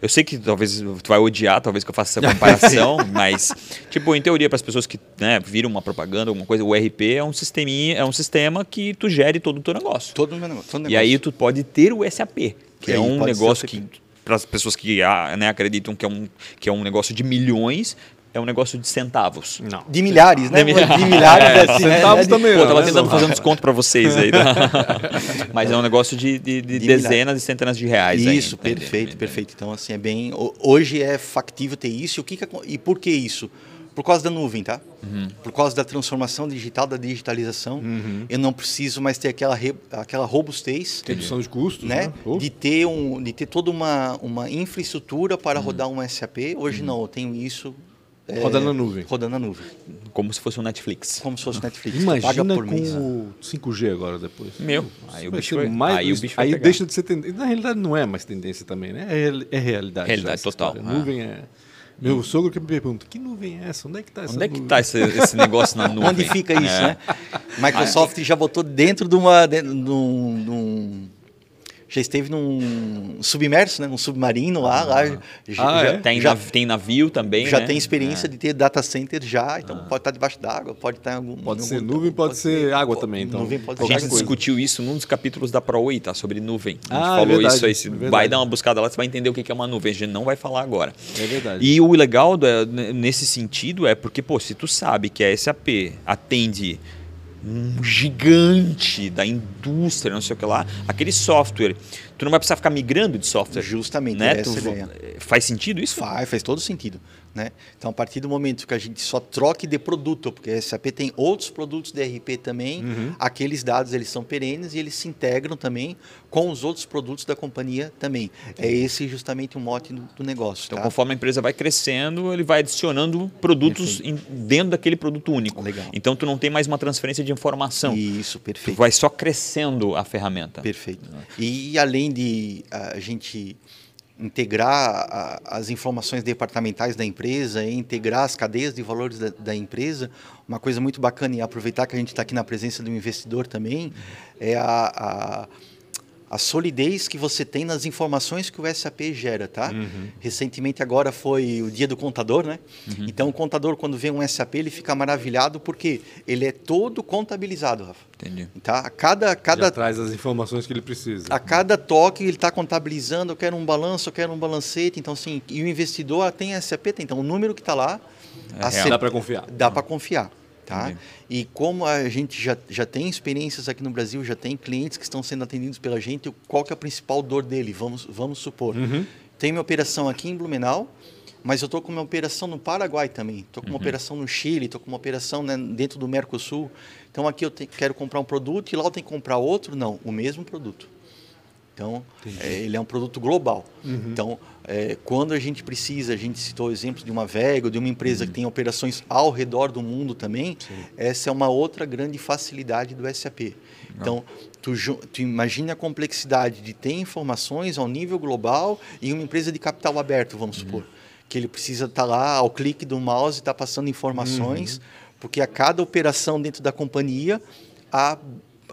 Speaker 2: Eu sei que talvez tu vai odiar, talvez que eu faça essa comparação, mas, tipo, em teoria, para as pessoas que né, viram uma propaganda, alguma coisa, o RP é um, sisteminha, é um sistema que tu gere todo o teu negócio.
Speaker 1: Todo o meu negócio. todo
Speaker 2: E
Speaker 1: negócio.
Speaker 2: aí tu pode ter o SAP, que é um negócio que, para as pessoas que ah, né, acreditam que é, um, que é um negócio de milhões, é um negócio de centavos.
Speaker 3: Não.
Speaker 1: De milhares, né?
Speaker 2: De milhares.
Speaker 1: De milhares, é assim, né?
Speaker 3: Centavos
Speaker 1: É de-
Speaker 3: também.
Speaker 2: Pô, eu tava
Speaker 3: né,
Speaker 2: tentando fazer um desconto para vocês aí. tá? Mas é um negócio de, de- de
Speaker 1: De
Speaker 2: dezenas e centenas de reais. aí,
Speaker 1: Isso,
Speaker 2: entendeu?
Speaker 1: perfeito, perfeito. Então, assim, é bem. ho- Hoje é factível ter isso. E, o que que e por que isso? Por causa da nuvem, tá?
Speaker 2: Uhum.
Speaker 1: Por causa da transformação digital, da digitalização. Eu não preciso mais ter aquela, re- aquela robustez.
Speaker 3: Redução de custos,
Speaker 1: Né?
Speaker 3: né? Oh.
Speaker 1: De ter, um, de ter toda uma, uma infraestrutura
Speaker 2: Uhum.
Speaker 1: para rodar um SAP. Hoje não, eu tenho isso. É,
Speaker 3: Rodando na nuvem.
Speaker 1: Rodando na nuvem.
Speaker 2: Como se fosse um Netflix.
Speaker 1: Como se fosse Netflix. Tu paga
Speaker 3: Imagina
Speaker 1: por
Speaker 3: com
Speaker 1: mês.
Speaker 3: o 5G agora depois.
Speaker 2: Meu, aí o bicho
Speaker 3: ser
Speaker 2: vai-
Speaker 3: mais-
Speaker 2: aí o bicho vai
Speaker 3: aí
Speaker 2: pegar.
Speaker 3: deixa de ser tendência. Na realidade não é mais tendência também, né? É, é realidade.
Speaker 2: Realidade total, é.
Speaker 3: Nuvem é... Meu sogro que me pergunta, que nuvem é essa? Onde é que está essa
Speaker 2: Onde é que
Speaker 3: nuvem?
Speaker 2: está esse, esse negócio na nuvem?
Speaker 1: Onde fica isso,
Speaker 2: É.
Speaker 1: né? Microsoft já botou dentro de uma. Dentro de um, de um- já esteve num submerso, né? Num submarino lá. lá já,
Speaker 3: Ah,
Speaker 1: já,
Speaker 3: é?
Speaker 2: Tem,
Speaker 1: já,
Speaker 2: nav- tem navio também,
Speaker 1: já
Speaker 2: né?
Speaker 1: tem experiência de ter data center já, então pode estar debaixo d'água, pode estar em algum.
Speaker 3: Pode
Speaker 1: em
Speaker 3: ser
Speaker 1: algum-
Speaker 3: nuvem, pode ser água também, então.
Speaker 1: Nuvem pode
Speaker 2: A gente
Speaker 1: coisa.
Speaker 2: discutiu isso num dos capítulos da ProWay, tá? Sobre nuvem. A gente
Speaker 3: Ah, é
Speaker 2: falou
Speaker 3: verdade,
Speaker 2: isso aí. Se
Speaker 3: é
Speaker 2: vai dar uma buscada lá, você vai entender o que que é uma nuvem. A gente não vai falar agora.
Speaker 3: É verdade.
Speaker 2: E o legal do- n- nesse sentido é porque, pô, se tu sabe que a SAP atende um gigante da indústria, não sei o que lá, aquele software, tu não vai precisar ficar migrando de software.
Speaker 1: Justamente,
Speaker 2: né? Tu-
Speaker 1: é ideia.
Speaker 2: Faz sentido isso?
Speaker 1: Faz, faz todo sentido. Né? Então, a partir do momento que a gente só troque de produto, porque a SAP tem outros produtos de RP também,
Speaker 2: Uhum.
Speaker 1: aqueles dados eles são perenes e eles se integram também com os outros produtos da companhia também. É esse justamente o mote do, do negócio.
Speaker 2: Então,
Speaker 1: tá?
Speaker 2: conforme a empresa vai crescendo, ele vai adicionando produtos em- dentro daquele produto único.
Speaker 1: Legal.
Speaker 2: Então, tu não tem mais uma transferência de informação.
Speaker 1: Isso,
Speaker 2: Tu
Speaker 1: perfeito.
Speaker 2: vai só crescendo a ferramenta.
Speaker 1: Perfeito. E além de a gente integrar a- as informações departamentais da empresa, integrar as cadeias de valores da, da empresa, uma coisa muito bacana e aproveitar que a gente está aqui na presença do investidor também, é a, a, a solidez que você tem nas informações que o SAP gera, tá? Recentemente agora foi o dia do contador, né? Então o contador quando vê um SAP ele fica maravilhado porque ele é todo contabilizado, Rafa.
Speaker 2: Entendi.
Speaker 1: Tá? A cada,
Speaker 3: Já
Speaker 1: cada
Speaker 3: traz as informações que ele precisa.
Speaker 1: a cada toque ele está contabilizando, eu quero um balanço, eu quero um balancete, então assim, e o investidor tem SAP, tem, então o número que está lá,
Speaker 2: É real.
Speaker 3: Dá para confiar.
Speaker 1: dá para confiar, tá?
Speaker 2: Entendi.
Speaker 1: E como a gente já, já tem experiências aqui no Brasil, já tem clientes que estão sendo atendidos pela gente, qual que é a principal dor dele? Vamos, vamos supor, tem minha operação aqui em Blumenau, mas eu estou com uma operação no Paraguai também, estou com uma operação no Chile, estou com uma operação né, dentro do Mercosul. Então aqui eu te- quero comprar um produto e lá eu tenho que comprar outro? Não, o mesmo produto. Então, é, ele é um produto global. Então, é, quando a gente precisa, a gente citou o exemplo de uma Vega, de uma empresa que tem operações ao redor do mundo também, essa é uma outra grande facilidade do SAP. Então, tu, tu imagina a complexidade de ter informações ao nível global e uma empresa de capital aberto, vamos supor. Que ele precisa estar lá ao clique do mouse estar passando informações, porque a cada operação dentro da companhia, a,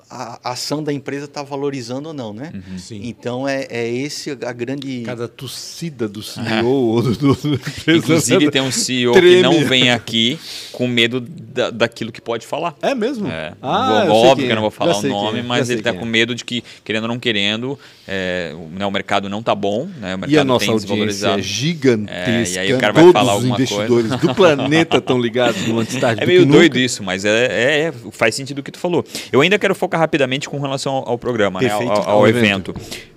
Speaker 1: a, ação da empresa está valorizando ou não, né?
Speaker 3: Sim.
Speaker 1: Então, é, é esse a grande...
Speaker 3: Cada tossida do CEO ou do, do, do
Speaker 2: Inclusive tem um CEO
Speaker 3: Treme.
Speaker 2: que não vem aqui com medo da, daquilo que pode falar.
Speaker 3: É mesmo?
Speaker 2: É,
Speaker 3: Ah,
Speaker 2: vou- óbvio
Speaker 3: quem
Speaker 2: que eu não
Speaker 3: é.
Speaker 2: vou falar o nome,
Speaker 3: é,
Speaker 2: mas ele está com
Speaker 3: é.
Speaker 2: medo de que, querendo ou não querendo, é, o, né, o mercado não está bom, né, o mercado
Speaker 3: E a nossa
Speaker 2: tem
Speaker 3: audiência
Speaker 2: desvalorizado.
Speaker 3: é gigantesca.
Speaker 2: É, e aí o cara vai
Speaker 3: Todos
Speaker 2: falar
Speaker 3: os
Speaker 2: alguma
Speaker 3: investidores do planeta estão ligados no Antes Tarde
Speaker 2: É
Speaker 3: do
Speaker 2: meio
Speaker 3: que
Speaker 2: doido
Speaker 3: nunca.
Speaker 2: isso, mas é, é- é- faz sentido o que tu falou. Eu ainda quero focar rapidamente com relação ao, ao programa, né, ao, ao- ao
Speaker 3: Ao
Speaker 2: evento.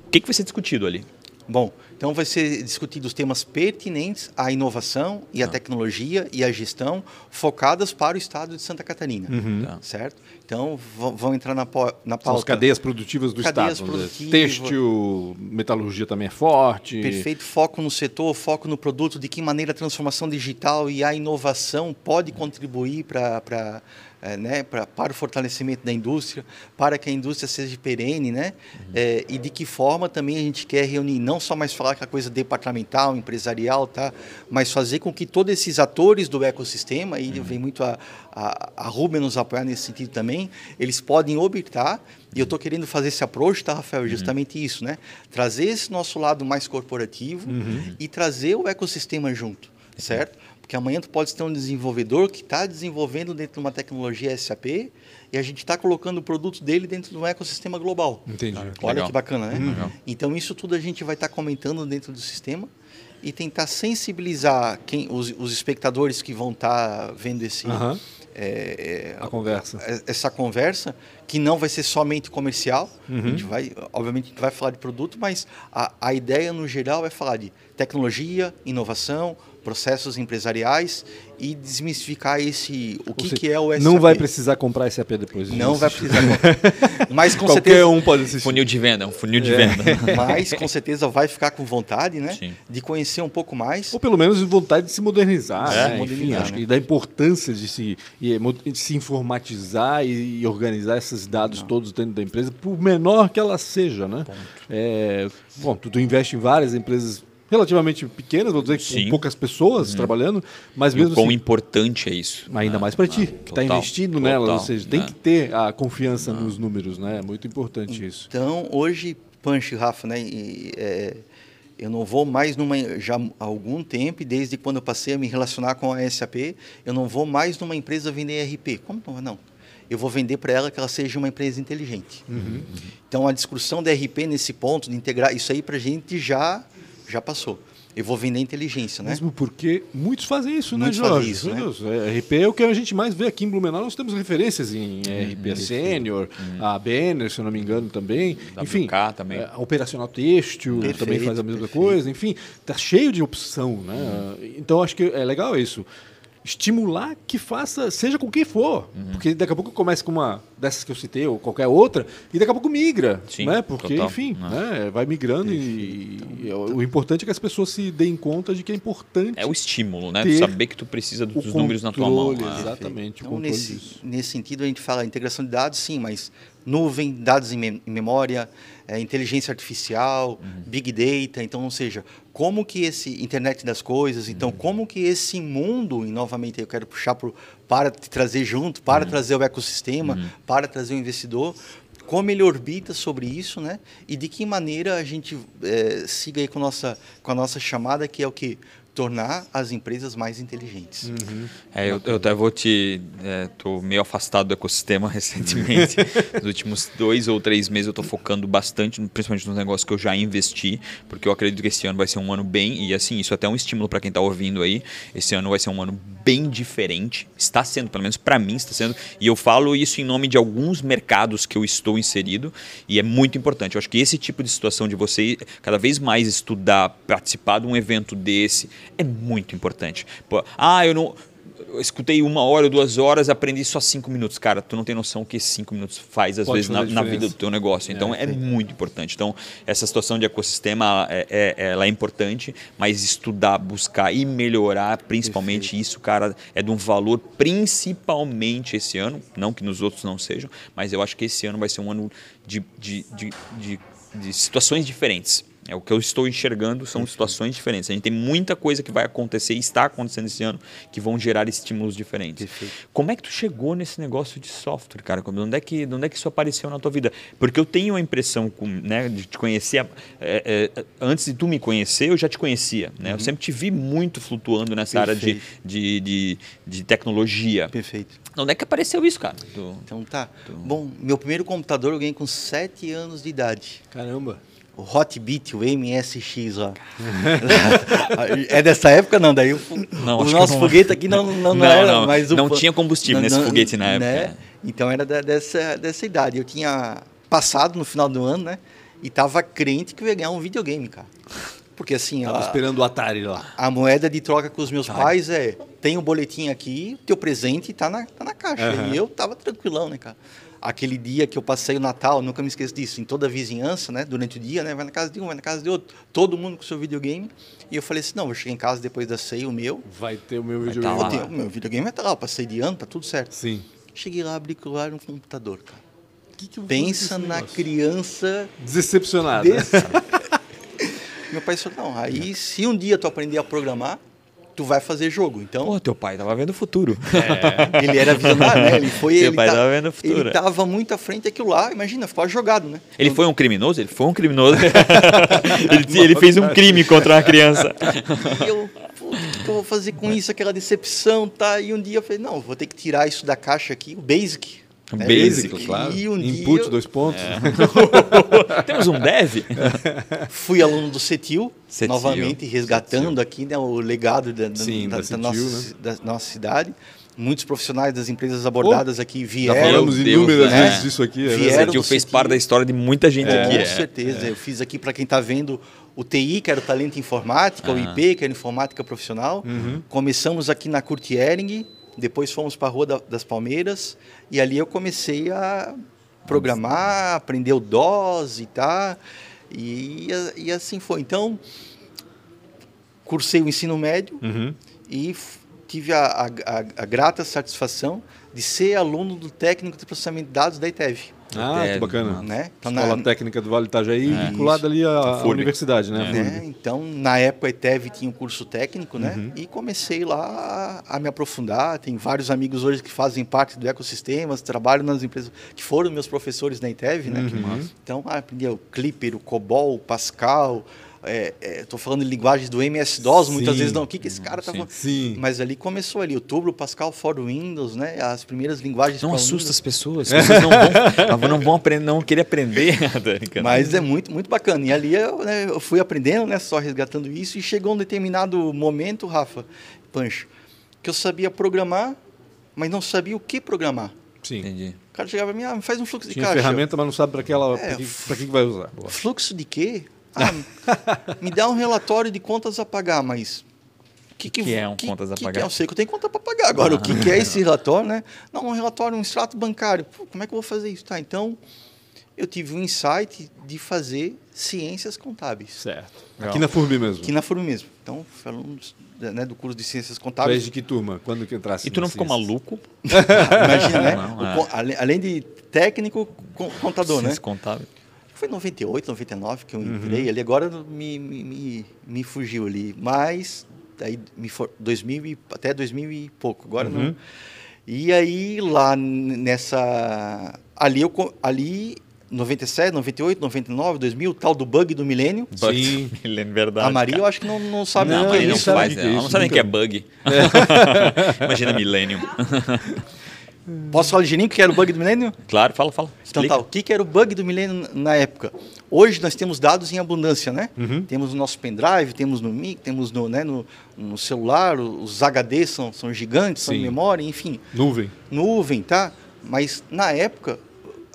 Speaker 2: O que, que vai ser discutido ali?
Speaker 1: Bom, então vai ser discutido os temas pertinentes à inovação e
Speaker 2: Ah.
Speaker 1: à tecnologia e à gestão focadas para o estado de Santa Catarina,
Speaker 2: Tá.
Speaker 1: certo? Então vão entrar na, na
Speaker 3: São
Speaker 1: pauta
Speaker 3: as cadeias produtivas do
Speaker 1: Cadeias
Speaker 3: Estado. dizer.
Speaker 1: produtivas.
Speaker 3: Têxtil, metalurgia também é forte.
Speaker 1: perfeito foco no setor, foco no produto, de que maneira a transformação digital e a inovação pode contribuir para para eh, né, pra- para o fortalecimento da indústria, para que a indústria seja perene, né? Eh, e de que forma também a gente quer reunir, não só mais falar aquela coisa departamental, empresarial, tá? Mas fazer com que todos esses atores do ecossistema, e vem muito a, a, a Ruben nos apoiar nesse sentido também, eles podem orbitar, e eu estou querendo fazer esse approach, tá, Rafael? Justamente isso, né? Trazer esse nosso lado mais corporativo e trazer o ecossistema junto, certo? Porque amanhã tu pode ter um desenvolvedor que está desenvolvendo dentro de uma tecnologia SAP e a gente está colocando o produto dele dentro de um ecossistema global.
Speaker 3: Entendi.
Speaker 1: Olha
Speaker 2: Legal.
Speaker 1: que bacana, né?
Speaker 2: Legal.
Speaker 1: Então isso tudo a gente vai estar comentando dentro do sistema e tentar sensibilizar quem, os, os espectadores que vão estar vendo esse,
Speaker 3: Aham.
Speaker 1: é, é,
Speaker 3: A conversa.
Speaker 1: é- essa conversa, que não vai ser somente comercial.
Speaker 3: Uhum.
Speaker 1: A gente vai, obviamente, a gente vai falar de produto, mas a, a ideia no geral é falar de tecnologia, inovação, processos empresariais e desmistificar esse o que,
Speaker 3: seja,
Speaker 1: que é o SAP.
Speaker 3: Não vai precisar comprar SAP depois. de
Speaker 1: Não vai precisar. mas com
Speaker 3: Qualquer
Speaker 1: certeza,
Speaker 3: um pode assistir.
Speaker 2: Funil de venda, um funil
Speaker 3: É.
Speaker 2: de venda.
Speaker 1: mas com certeza vai ficar com vontade, né,
Speaker 2: Sim.
Speaker 1: de conhecer um pouco mais.
Speaker 3: Ou pelo menos vontade de se modernizar.
Speaker 1: É,
Speaker 3: né? Enfim,
Speaker 1: modernizar,
Speaker 3: acho
Speaker 1: né?
Speaker 3: que da importância de se, e, mo- de se informatizar e, e organizar esses dados todos dentro da empresa, por menor que ela seja. Né? É, bom, tu, tu investe em várias empresas relativamente pequenas, vou dizer,
Speaker 2: Sim.
Speaker 3: com poucas pessoas trabalhando, mas
Speaker 2: E o
Speaker 3: mesmo
Speaker 2: quão
Speaker 3: assim,
Speaker 2: importante é isso.
Speaker 3: ainda mais para ti, que está
Speaker 2: total,
Speaker 3: investindo nelas, ou
Speaker 2: total,
Speaker 3: seja, tem
Speaker 2: né?
Speaker 3: que ter a confiança nos números, né? É muito importante isso.
Speaker 1: Então, hoje, Punch, Rafa, né, e, é, eu não vou mais numa já há algum tempo, desde quando eu passei a me relacionar com a SAP, eu não vou mais numa empresa vender RP. Como não? Não. Eu vou vender para ela que ela seja uma empresa inteligente. Então, a discussão da RP nesse ponto, de integrar, isso aí para a gente já, já passou. Eu vou vender inteligência, né?
Speaker 3: Mesmo porque muitos fazem isso,
Speaker 1: Muitos
Speaker 3: né,
Speaker 1: fazem
Speaker 3: Jorge?
Speaker 1: isso,
Speaker 3: Meu
Speaker 1: né?
Speaker 3: Deus, é, RP é o que a gente mais vê aqui em Blumenau. Nós temos referências em RP Sênior, a Banner, se eu não me engano, também. Enfim,
Speaker 2: WK também.
Speaker 3: é, a Operacional Têxtil
Speaker 1: Perfeito,
Speaker 3: também faz a mesma
Speaker 1: perfeito.
Speaker 3: coisa. Enfim, tá cheio de opção, né? Então, acho que é legal isso. Estimular que faça, seja com quem for.
Speaker 2: Uhum.
Speaker 3: Porque daqui a pouco começa com uma dessas que eu citei, ou qualquer outra, e daqui a pouco migra.
Speaker 2: Sim,
Speaker 3: né? Porque,
Speaker 2: total,
Speaker 3: enfim,
Speaker 2: né?
Speaker 3: né? vai migrando e, e o importante é que as pessoas se deem conta de que é importante
Speaker 2: É o estímulo, né? Tu saber que tu precisa dos números na tua mão.
Speaker 3: controle,
Speaker 2: né?
Speaker 3: Exatamente, o
Speaker 1: Então,
Speaker 3: controle
Speaker 1: nesse,
Speaker 3: disso.
Speaker 1: nesse sentido, a gente fala integração de dados, sim, mas nuvem, dados em, mem- em memória, eh, inteligência artificial,
Speaker 3: Uhum.
Speaker 1: big data, então, ou seja, como que esse internet das coisas, então,
Speaker 3: Uhum.
Speaker 1: como que esse mundo, e novamente eu quero puxar pro, para te trazer junto, para
Speaker 3: Uhum.
Speaker 1: trazer o ecossistema, para trazer o investidor, como ele orbita sobre isso, né? E de que maneira a gente eh, siga aí com, nossa, com a nossa chamada, que é o que? Tornar as empresas mais inteligentes.
Speaker 2: É, eu, eu até vou te. É, tô meio afastado do ecossistema recentemente. Nos últimos dois ou três meses eu tô focando bastante, principalmente nos negócios que eu já investi, porque eu acredito que esse ano vai ser um ano bem. E assim, isso até é um estímulo para quem tá ouvindo aí. Esse ano vai ser um ano bem diferente. Está sendo, pelo menos para mim, está sendo. E eu falo isso em nome de alguns mercados que eu estou inserido. E é muito importante. Eu acho que esse tipo de situação de você cada vez mais estudar, participar de um evento desse, é muito importante. Pô, ah, eu não eu escutei uma hora ou duas horas, aprendi só cinco minutos. Cara, tu não tem noção o que cinco minutos faz, às
Speaker 3: Pode
Speaker 2: vezes, na, na vida do teu negócio. Então, é, muito importante. Então, essa situação de ecossistema, é, é- ela é importante, mas estudar, buscar e melhorar, principalmente isso, cara, é de um valor, principalmente esse ano. Não que nos outros não sejam, mas eu acho que esse ano vai ser um ano de, de, de, de- de situações diferentes. É o que eu estou enxergando são situações diferentes. A gente tem muita coisa que vai acontecer e está acontecendo esse ano que vão gerar estímulos diferentes.
Speaker 1: Perfeito.
Speaker 2: Como é que tu chegou nesse negócio de software, cara? Como- Onde é que, de onde é que isso apareceu na tua vida? Porque eu tenho a impressão com- né, de te conhecer. é, é, antes de tu me conhecer, eu já te conhecia. Né? Eu sempre te vi muito flutuando nessa área de,
Speaker 1: Perfeito.
Speaker 2: de, de, de tecnologia.
Speaker 1: Perfeito.
Speaker 2: Onde é que apareceu isso, cara? Tu-
Speaker 1: Então tá. Bom, meu primeiro computador eu ganhei com 7 anos de idade.
Speaker 3: Caramba.
Speaker 1: O Hotbit, o MSX lá. é dessa época não, daí o,
Speaker 2: Não,
Speaker 1: o nosso
Speaker 2: não.
Speaker 1: foguete aqui não, não, não,
Speaker 2: Não,
Speaker 1: era,
Speaker 2: não.
Speaker 1: mas o
Speaker 2: Não tinha combustível nesse foguete na época.
Speaker 1: Então era da- dessa, dessa idade. Eu tinha passado no final do ano, né? E tava crente que eu ia ganhar um videogame, cara. Porque assim,
Speaker 3: Tava
Speaker 1: a,
Speaker 3: esperando o Atari lá.
Speaker 1: a moeda de troca com os meus pais é: tem o boletim aqui, teu presente tá na, tá na caixa.
Speaker 3: Aham.
Speaker 1: E eu tava tranquilão, né, cara? Aquele dia que eu passei o Natal, nunca me esqueço disso, em toda a vizinhança, né, durante o dia, né, vai na casa de um, vai na casa de outro, todo mundo com seu videogame. E eu falei assim: não, vou chegar em casa depois da ceia, o meu,
Speaker 3: Vai ter o meu videogame.
Speaker 2: tá lá.
Speaker 1: o meu videogame vai estar lá, eu passei de ano, tá tudo certo.
Speaker 3: Sim.
Speaker 1: Cheguei lá, abri lá no computador, cara.
Speaker 3: Que que
Speaker 1: Pensa na
Speaker 3: negócio?
Speaker 1: criança
Speaker 3: Decepcionado.
Speaker 1: desse. Meu pai falou: não, aí se um dia tu aprender a programar, tu vai fazer jogo. Então,
Speaker 2: Pô, teu pai tava vendo o futuro.
Speaker 1: ele era visionário, né? Ele foi.
Speaker 2: Seu
Speaker 1: ele
Speaker 2: pai
Speaker 1: tá-
Speaker 2: tava vendo o futuro,
Speaker 1: Ele
Speaker 2: é.
Speaker 1: tava muito à frente daquilo lá, imagina, ficou jogado, né?
Speaker 2: Ele foi um criminoso? Ele foi um criminoso. ele, ele fez um crime contra uma criança.
Speaker 1: E eu, pô, o que que eu vou fazer com isso? Aquela decepção, tá? E um dia eu falei, não, vou ter que tirar isso da caixa aqui, o Basic. Né?
Speaker 2: Basic,
Speaker 3: claro.
Speaker 1: E um
Speaker 3: Input,
Speaker 1: dia
Speaker 3: dois pontos.
Speaker 2: Temos um dev?
Speaker 1: fui aluno do CETIL,
Speaker 2: CETIL,
Speaker 1: novamente resgatando aqui né, o legado da, da-
Speaker 3: Sim,
Speaker 1: da-
Speaker 3: da
Speaker 1: da
Speaker 3: CETIL,
Speaker 1: nossa,
Speaker 3: né?
Speaker 1: da nossa cidade. Muitos profissionais das empresas abordadas aqui
Speaker 3: Já
Speaker 1: vieram.
Speaker 3: falamos
Speaker 2: Deus,
Speaker 3: inúmeras
Speaker 2: né?
Speaker 3: vezes disso aqui. É
Speaker 1: Vieram do
Speaker 2: fez
Speaker 1: CETIL.
Speaker 2: parte da história de muita gente
Speaker 1: Com
Speaker 2: aqui. é.
Speaker 1: certeza. Eu fiz aqui para quem está vendo o TI, que era o Talento Informática, o
Speaker 2: Ah.
Speaker 1: IP, que era Informática Profissional.
Speaker 3: Uhum.
Speaker 1: Começamos aqui na Curtiering, depois fomos para a Rua da- das Palmeiras, e ali eu comecei a programar, aprender o DOS e tal, e, e assim foi. Então, cursei o ensino médio
Speaker 3: Uhum.
Speaker 1: e tive a, a- a- a grata satisfação de ser aluno do técnico de processamento de dados da ITEV.
Speaker 3: Ah,
Speaker 2: Deve,
Speaker 3: que bacana.
Speaker 1: Né? Então,
Speaker 3: Escola
Speaker 1: na-
Speaker 3: Técnica do Vale Itajaí,
Speaker 2: É.
Speaker 3: vinculada ali à, universidade, né?
Speaker 2: É.
Speaker 1: Né? Então, na época, a ETEV tinha um curso técnico, né?
Speaker 3: Uhum.
Speaker 1: E comecei lá a, me aprofundar. Tem vários amigos hoje que fazem parte do ecossistema, trabalham nas empresas que foram meus professores na ETEV, né?
Speaker 3: Uhum.
Speaker 1: Então, ah, aprendi o Clipper, o COBOL, o Pascal. Estou falando de linguagens do MS-DOS, muitas
Speaker 3: Sim.
Speaker 1: vezes não. O que, que esse cara tá
Speaker 2: Sim.
Speaker 1: falando?
Speaker 3: Sim.
Speaker 1: Mas ali começou ali, o Turbo, o Pascal for Windows, né? As primeiras linguagens
Speaker 2: Não assusta
Speaker 1: Windows.
Speaker 2: as pessoas. As pessoas não vão, não vão aprender, não querer aprender. Brincando.
Speaker 1: Mas é muito, muito bacana. E ali eu, né, eu fui aprendendo, né, só resgatando isso, e chegou um determinado momento, Rafa, Pancho, que eu sabia programar, mas não sabia o que programar.
Speaker 3: Sim.
Speaker 2: Entendi.
Speaker 1: O cara chegava para mim, ah, me faz um fluxo de
Speaker 3: Tinha
Speaker 1: caixa.
Speaker 3: ferramenta, mas não sabe para que, ela,
Speaker 1: É,
Speaker 3: pra que, que que vai usar. Boa.
Speaker 1: Fluxo de quê? Ah, me dá um relatório de contas a pagar, mas... O que,
Speaker 2: que é um contas a
Speaker 1: que
Speaker 2: pagar?
Speaker 1: Que é? Eu sei que eu tenho conta para pagar. Agora, o que, que é esse relatório, né? Não, um relatório, um extrato bancário. Pô, como é que eu vou fazer isso? Tá, então, eu tive um insight de fazer ciências contábeis.
Speaker 3: Certo.
Speaker 2: Legal.
Speaker 3: Aqui na FURB mesmo.
Speaker 1: Aqui na FURB mesmo. Então, fui aluno né, do curso de ciências contábeis.
Speaker 3: de que turma? Quando que entrasse?
Speaker 2: E tu não
Speaker 3: nas
Speaker 2: ficou
Speaker 3: ciências?
Speaker 2: maluco?
Speaker 1: Imagina, né?
Speaker 2: Não,
Speaker 1: O
Speaker 2: é.
Speaker 1: ale- além de técnico, con- contador, né?
Speaker 2: Ciência contábil.
Speaker 1: Foi em 98, 99 que eu
Speaker 3: Uhum.
Speaker 1: entrei ali. Agora me, me, me, me fugiu ali. Mas, aí, me for, 2000 e, até 2000 e pouco. Agora
Speaker 3: Uhum.
Speaker 1: não. E aí, lá nessa... Ali, eu, ali 97, 98, 99, 2000, tal do bug do milênio.
Speaker 3: Sim.
Speaker 2: Me lembro verdade.
Speaker 1: A Maria,
Speaker 2: cara.
Speaker 1: eu acho que não, não sabe
Speaker 2: Não,
Speaker 1: o que é
Speaker 2: não
Speaker 1: isso.
Speaker 3: sabe
Speaker 2: faz,
Speaker 3: o que
Speaker 2: né?
Speaker 3: é
Speaker 2: Ela não
Speaker 3: isso,
Speaker 2: sabe nem o que é bug. Imagina Millennium.
Speaker 1: Posso falar ligeirinho o que era o bug do milênio?
Speaker 2: Claro, fala, fala.
Speaker 1: Então
Speaker 2: Explica.
Speaker 1: tá, o que, era o bug do milênio na época? Hoje nós temos dados em abundância, né?
Speaker 3: Uhum.
Speaker 1: Temos no nosso pendrive, temos no mic, temos no, né, no, no celular, os HDs são, são gigantes, são
Speaker 3: Sim.
Speaker 1: memória, enfim,
Speaker 3: Nuvem.
Speaker 1: nuvem, tá? Mas na época,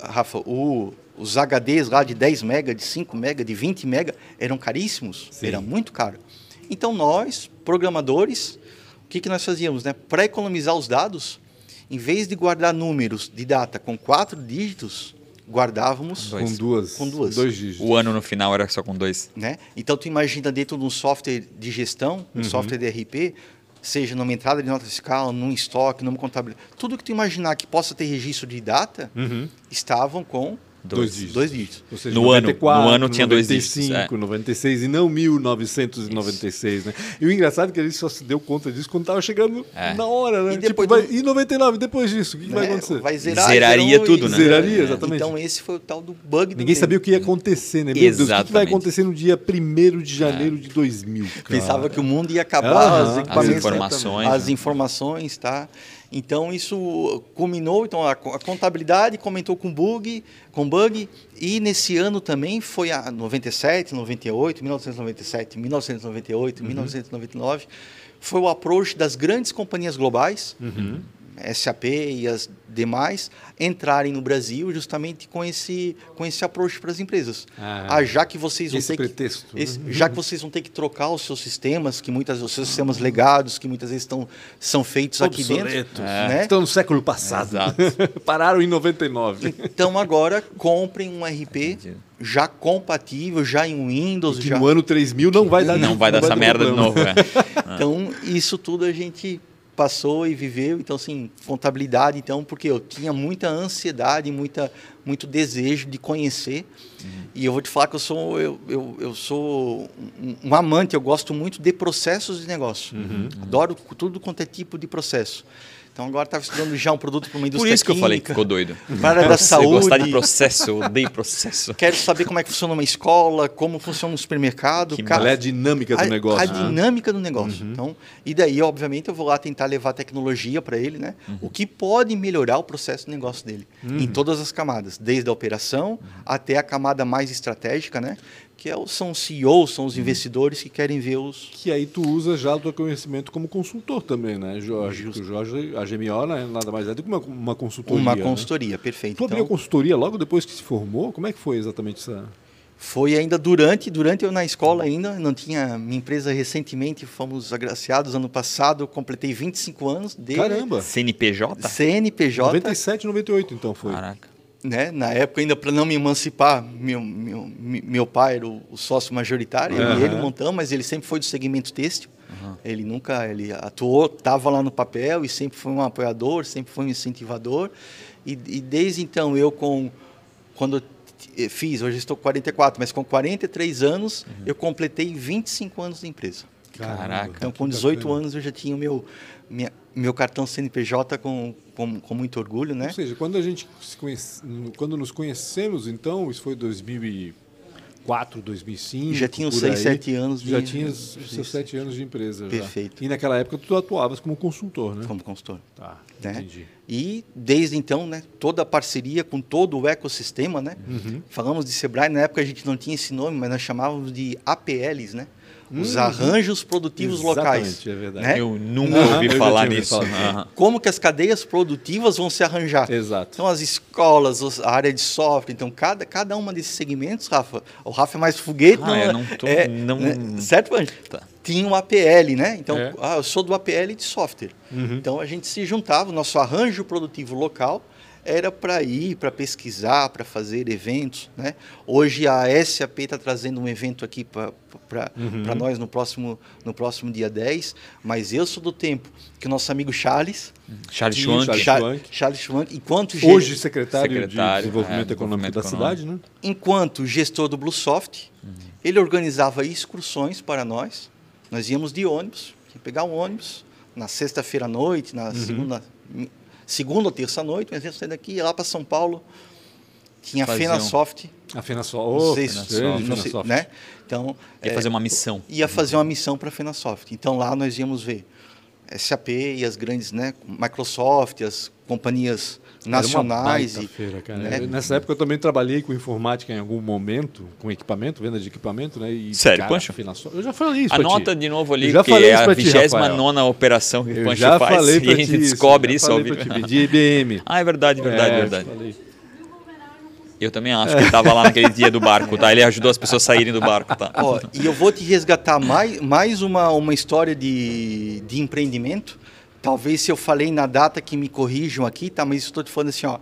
Speaker 1: Rafa, o- os HDs lá de 10 mega, de 5 mega, de 20 mega, eram caríssimos,
Speaker 3: Sim.
Speaker 1: era muito caro. Então nós, programadores, o que, que nós fazíamos? Né? Para economizar os dados, em vez de guardar números de data com quatro dígitos, guardávamos
Speaker 2: Dois.
Speaker 3: Com duas.
Speaker 1: Com duas.
Speaker 3: Dois dígitos.
Speaker 2: O ano no final era só com dois.
Speaker 1: né? Então tu imagina dentro de um software de gestão, um software de RP, seja numa entrada de nota fiscal, num estoque, numa contabilidade, tudo que tu imaginar que possa ter registro de data,
Speaker 3: Uhum.
Speaker 1: estavam com
Speaker 3: Dois dígitos.
Speaker 1: dois dígitos.
Speaker 3: Ou seja,
Speaker 2: No ano-
Speaker 3: 94,
Speaker 2: no ano tinha dois
Speaker 3: 95,
Speaker 2: dígitos, é.
Speaker 3: 96 e não 1996, né? E o engraçado é que a gente só se deu conta disso quando tava chegando
Speaker 2: É.
Speaker 3: na hora, né?
Speaker 1: E
Speaker 3: tipo,
Speaker 1: depois
Speaker 3: vai,
Speaker 1: do-
Speaker 3: e 99, depois disso, o que, que vai
Speaker 1: né?
Speaker 3: acontecer?
Speaker 1: Vai zerar,
Speaker 2: Zeraria
Speaker 1: zerou
Speaker 2: tudo, né?
Speaker 3: Zeraria,
Speaker 2: É.
Speaker 3: exatamente.
Speaker 1: Então esse foi o tal do bug do
Speaker 3: Ninguém sabia o
Speaker 1: tempo.
Speaker 3: que ia acontecer, né? Meu Deus, o que vai acontecer no dia 1 de janeiro de 2000? cara?
Speaker 1: Pensava que o mundo ia acabar, os
Speaker 3: as
Speaker 1: equipamentos,
Speaker 2: informações,
Speaker 1: as
Speaker 2: né?
Speaker 1: informações, tá? Então isso culminou, então a, a contabilidade comentou com bug, com bug, e nesse ano também foi a 97, 98, 1997, 1998, 1999, foi o approach das grandes companhias globais, SAP e as demais, entrarem no Brasil justamente com esse com esse approach para as empresas.
Speaker 3: Ah,
Speaker 1: Ah, já que vocês vão
Speaker 3: esse
Speaker 1: ter que
Speaker 3: pretexto, né?
Speaker 1: esse- já que vocês vão ter que trocar os seus sistemas, que muitas os seus sistemas legados, que muitas vezes estão são feitos aqui dentro,
Speaker 3: Obsoletos.
Speaker 1: né?
Speaker 3: Estão no século passado.
Speaker 2: Exato.
Speaker 3: Pararam em 99.
Speaker 1: Então agora comprem um RP já compatível, já em Windows,
Speaker 3: Que
Speaker 1: já.
Speaker 3: no ano 3000 não vai dar
Speaker 2: Não vai dar essa merda de novo, é.
Speaker 1: Então isso tudo a gente passou e viveu. Então assim, contabilidade, então porque eu tinha muita ansiedade, muita muito desejo de conhecer. E eu vou te falar que eu sou eu, eu, eu sou um, um amante. Eu gosto muito de processos de negócio. Adoro tudo quanto é tipo de processo. Então agora estava estudando já um produto para uma
Speaker 2: Por
Speaker 1: indústria
Speaker 2: isso que eu falei que
Speaker 1: química,
Speaker 2: ficou doido.
Speaker 1: para da
Speaker 2: Você gostar de
Speaker 1: saúde.
Speaker 2: processo, eu odeio processo.
Speaker 1: Quero saber como é que funciona uma escola, como funciona um supermercado.
Speaker 2: Que
Speaker 1: Cara,
Speaker 3: é a dinâmica do
Speaker 1: a,
Speaker 3: negócio?
Speaker 1: a
Speaker 3: né?
Speaker 1: dinâmica do negócio. Então, e daí, obviamente, eu vou lá tentar levar tecnologia para ele, né? O que pode melhorar o processo de negócio dele em todas as camadas, desde a operação até a camada mais estratégica, né? Que é, o- são os CEOs, são os investidores que querem ver os
Speaker 3: Que aí tu usa já o teu conhecimento como consultor também, né, Jorge? O Jorge, a GMO, né, nada mais é do que uma, uma consultoria.
Speaker 1: uma
Speaker 3: né?
Speaker 1: consultoria, perfeito.
Speaker 3: Tu abriu
Speaker 1: Então,
Speaker 3: a consultoria logo depois que se formou? Como é que foi exatamente essa...
Speaker 1: Foi ainda durante, durante eu na escola ainda, não tinha minha empresa recentemente, fomos agraciados ano passado, eu completei 25 anos de
Speaker 3: Caramba!
Speaker 2: CNPJ?
Speaker 1: CNPJ.
Speaker 3: 97, 98 então foi.
Speaker 2: Caraca.
Speaker 1: Né? Na época, ainda para não me emancipar, meu, meu, meu pai era o, o sócio majoritário, eu
Speaker 3: Aham.
Speaker 1: e ele montamos, mas ele sempre foi do segmento têxtil. Ele nunca, ele atuou, estava lá no papel e sempre foi um apoiador, sempre foi um incentivador. E, e desde então, eu com, quando eu t- fiz, hoje estou com 44, mas com 43 anos, eu completei 25 anos de empresa.
Speaker 2: Caraca.
Speaker 1: Então, com
Speaker 3: que
Speaker 1: 18
Speaker 3: bacana.
Speaker 1: anos, eu já tinha o meu, minha, meu cartão CNPJ com, com, com muito orgulho, né?
Speaker 3: Ou seja, quando a gente se conhece, quando nos conhecemos, então, isso foi 2004, 2005.
Speaker 1: Já tinha uns
Speaker 3: por
Speaker 1: seis,
Speaker 3: aí,
Speaker 1: sete anos de-
Speaker 3: Já tinha seus sete anos de empresa. já.
Speaker 1: Perfeito.
Speaker 3: E naquela época tu atuavas como consultor, né?
Speaker 1: Como consultor.
Speaker 3: Tá,
Speaker 1: né?
Speaker 3: entendi.
Speaker 1: E desde então, né, toda a parceria com todo o ecossistema, né?
Speaker 3: Uhum.
Speaker 1: Falamos de Sebrae, na época a gente não tinha esse nome, mas nós chamávamos de APLs, né? Os arranjos produtivos.
Speaker 3: Exatamente,
Speaker 1: locais.
Speaker 3: é verdade.
Speaker 1: né?
Speaker 2: Eu nunca
Speaker 3: Aham,
Speaker 2: ouvi falar nisso.
Speaker 3: falar.
Speaker 2: Aham.
Speaker 1: Como que as cadeias produtivas vão se arranjar?
Speaker 3: Exato.
Speaker 1: Então, as escolas, a área de software, então, cada, cada uma desses segmentos, Rafa, o Rafa é mais foguete,
Speaker 2: Ah,
Speaker 1: não,
Speaker 2: eu
Speaker 1: é-
Speaker 2: não tô-
Speaker 1: é,
Speaker 2: não-
Speaker 1: né? certo, Anjo?
Speaker 2: Tá.
Speaker 1: Tinha um APL, né? Então,
Speaker 3: É.
Speaker 1: ah, eu sou do APL de software. Então, a gente se juntava, o nosso arranjo produtivo local era para ir, para pesquisar, para fazer eventos, né? Hoje a SAP está trazendo um evento aqui para nós no próximo, no próximo dia 10, mas eu sou do tempo que o nosso amigo Charles,
Speaker 2: Charles Schwank.
Speaker 3: Charles
Speaker 1: Char-
Speaker 3: Schwank.
Speaker 1: Charles Schwank, enquanto
Speaker 3: Hoje secretário,
Speaker 2: Secretário,
Speaker 3: de Desenvolvimento
Speaker 2: é,
Speaker 3: Econômico da
Speaker 2: Econômico.
Speaker 3: cidade, né?
Speaker 1: enquanto gestor do BlueSoft, ele organizava excursões para nós. Nós íamos de ônibus, pegar um ônibus na sexta-feira à noite, na segunda, segunda ou terça à noite, mas ia sair daqui, ia lá para São Paulo. Tinha a
Speaker 2: Faziam-
Speaker 1: FenaSoft,
Speaker 3: A
Speaker 1: não sei se-
Speaker 3: grande
Speaker 1: não sei,
Speaker 3: FenaSoft.
Speaker 1: né? Então,
Speaker 2: Ia
Speaker 1: é,
Speaker 2: fazer uma missão.
Speaker 1: ia fazer uma missão para a FenaSoft. Então lá nós íamos ver SAP e as grandes, né, Microsoft, as companhias nacionais
Speaker 3: baita
Speaker 1: e
Speaker 3: feira, cara.
Speaker 1: né?
Speaker 3: Nessa época eu também trabalhei com informática em algum momento, com equipamento, venda de equipamento, né? E,
Speaker 2: Sério,
Speaker 3: cara,
Speaker 2: Pancho?
Speaker 3: FenaSol- Eu já falei isso.
Speaker 2: Anota de novo ali,
Speaker 3: Eu já
Speaker 2: que
Speaker 3: falei
Speaker 2: é a
Speaker 3: pra ti,
Speaker 2: 29
Speaker 3: Rafael.
Speaker 2: operação que o
Speaker 3: Eu
Speaker 2: Pancho
Speaker 3: já
Speaker 2: faz
Speaker 3: falei
Speaker 2: e a gente descobre
Speaker 3: já
Speaker 2: isso ao vivo.
Speaker 3: de IBM.
Speaker 2: Ah, é verdade, verdade,
Speaker 3: É,
Speaker 2: verdade.
Speaker 3: falei.
Speaker 2: Eu também acho que ele estava lá naquele dia do barco, tá? Ele ajudou as pessoas a saírem do barco, tá?
Speaker 1: Ó, e eu vou te resgatar mais, mais uma, uma história de, de empreendimento. Talvez se eu falei na data que me corrijam aqui, tá? Mas estou te falando assim, ó.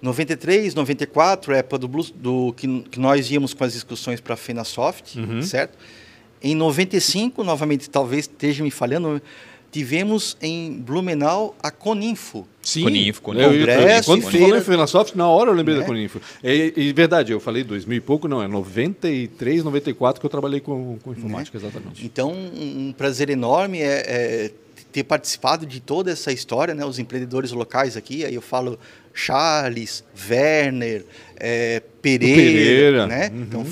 Speaker 1: 93, 94, época do, Blues, do que, que nós íamos com as discussões para a FenaSoft,
Speaker 3: Uhum.
Speaker 1: certo? Em 95, novamente, talvez esteja me falhando, tivemos em Blumenau a Coninfo.
Speaker 3: Sim.
Speaker 2: Coninfo, Coninfo.
Speaker 1: Congresso,
Speaker 3: quando
Speaker 1: feira-
Speaker 3: falou em Fenasoft, na hora eu lembrei
Speaker 1: Né?
Speaker 3: da Coninfo. E, e verdade, eu falei 2000 e pouco, não, é 93, 94 que eu trabalhei com, com informática, exatamente.
Speaker 1: Então, um um prazer enorme é, é ter participado de toda essa história, né? Os empreendedores locais aqui, aí eu falo Charles, Werner, é, Pereira,
Speaker 3: Pereira,
Speaker 1: né?
Speaker 3: uhum.
Speaker 1: Então,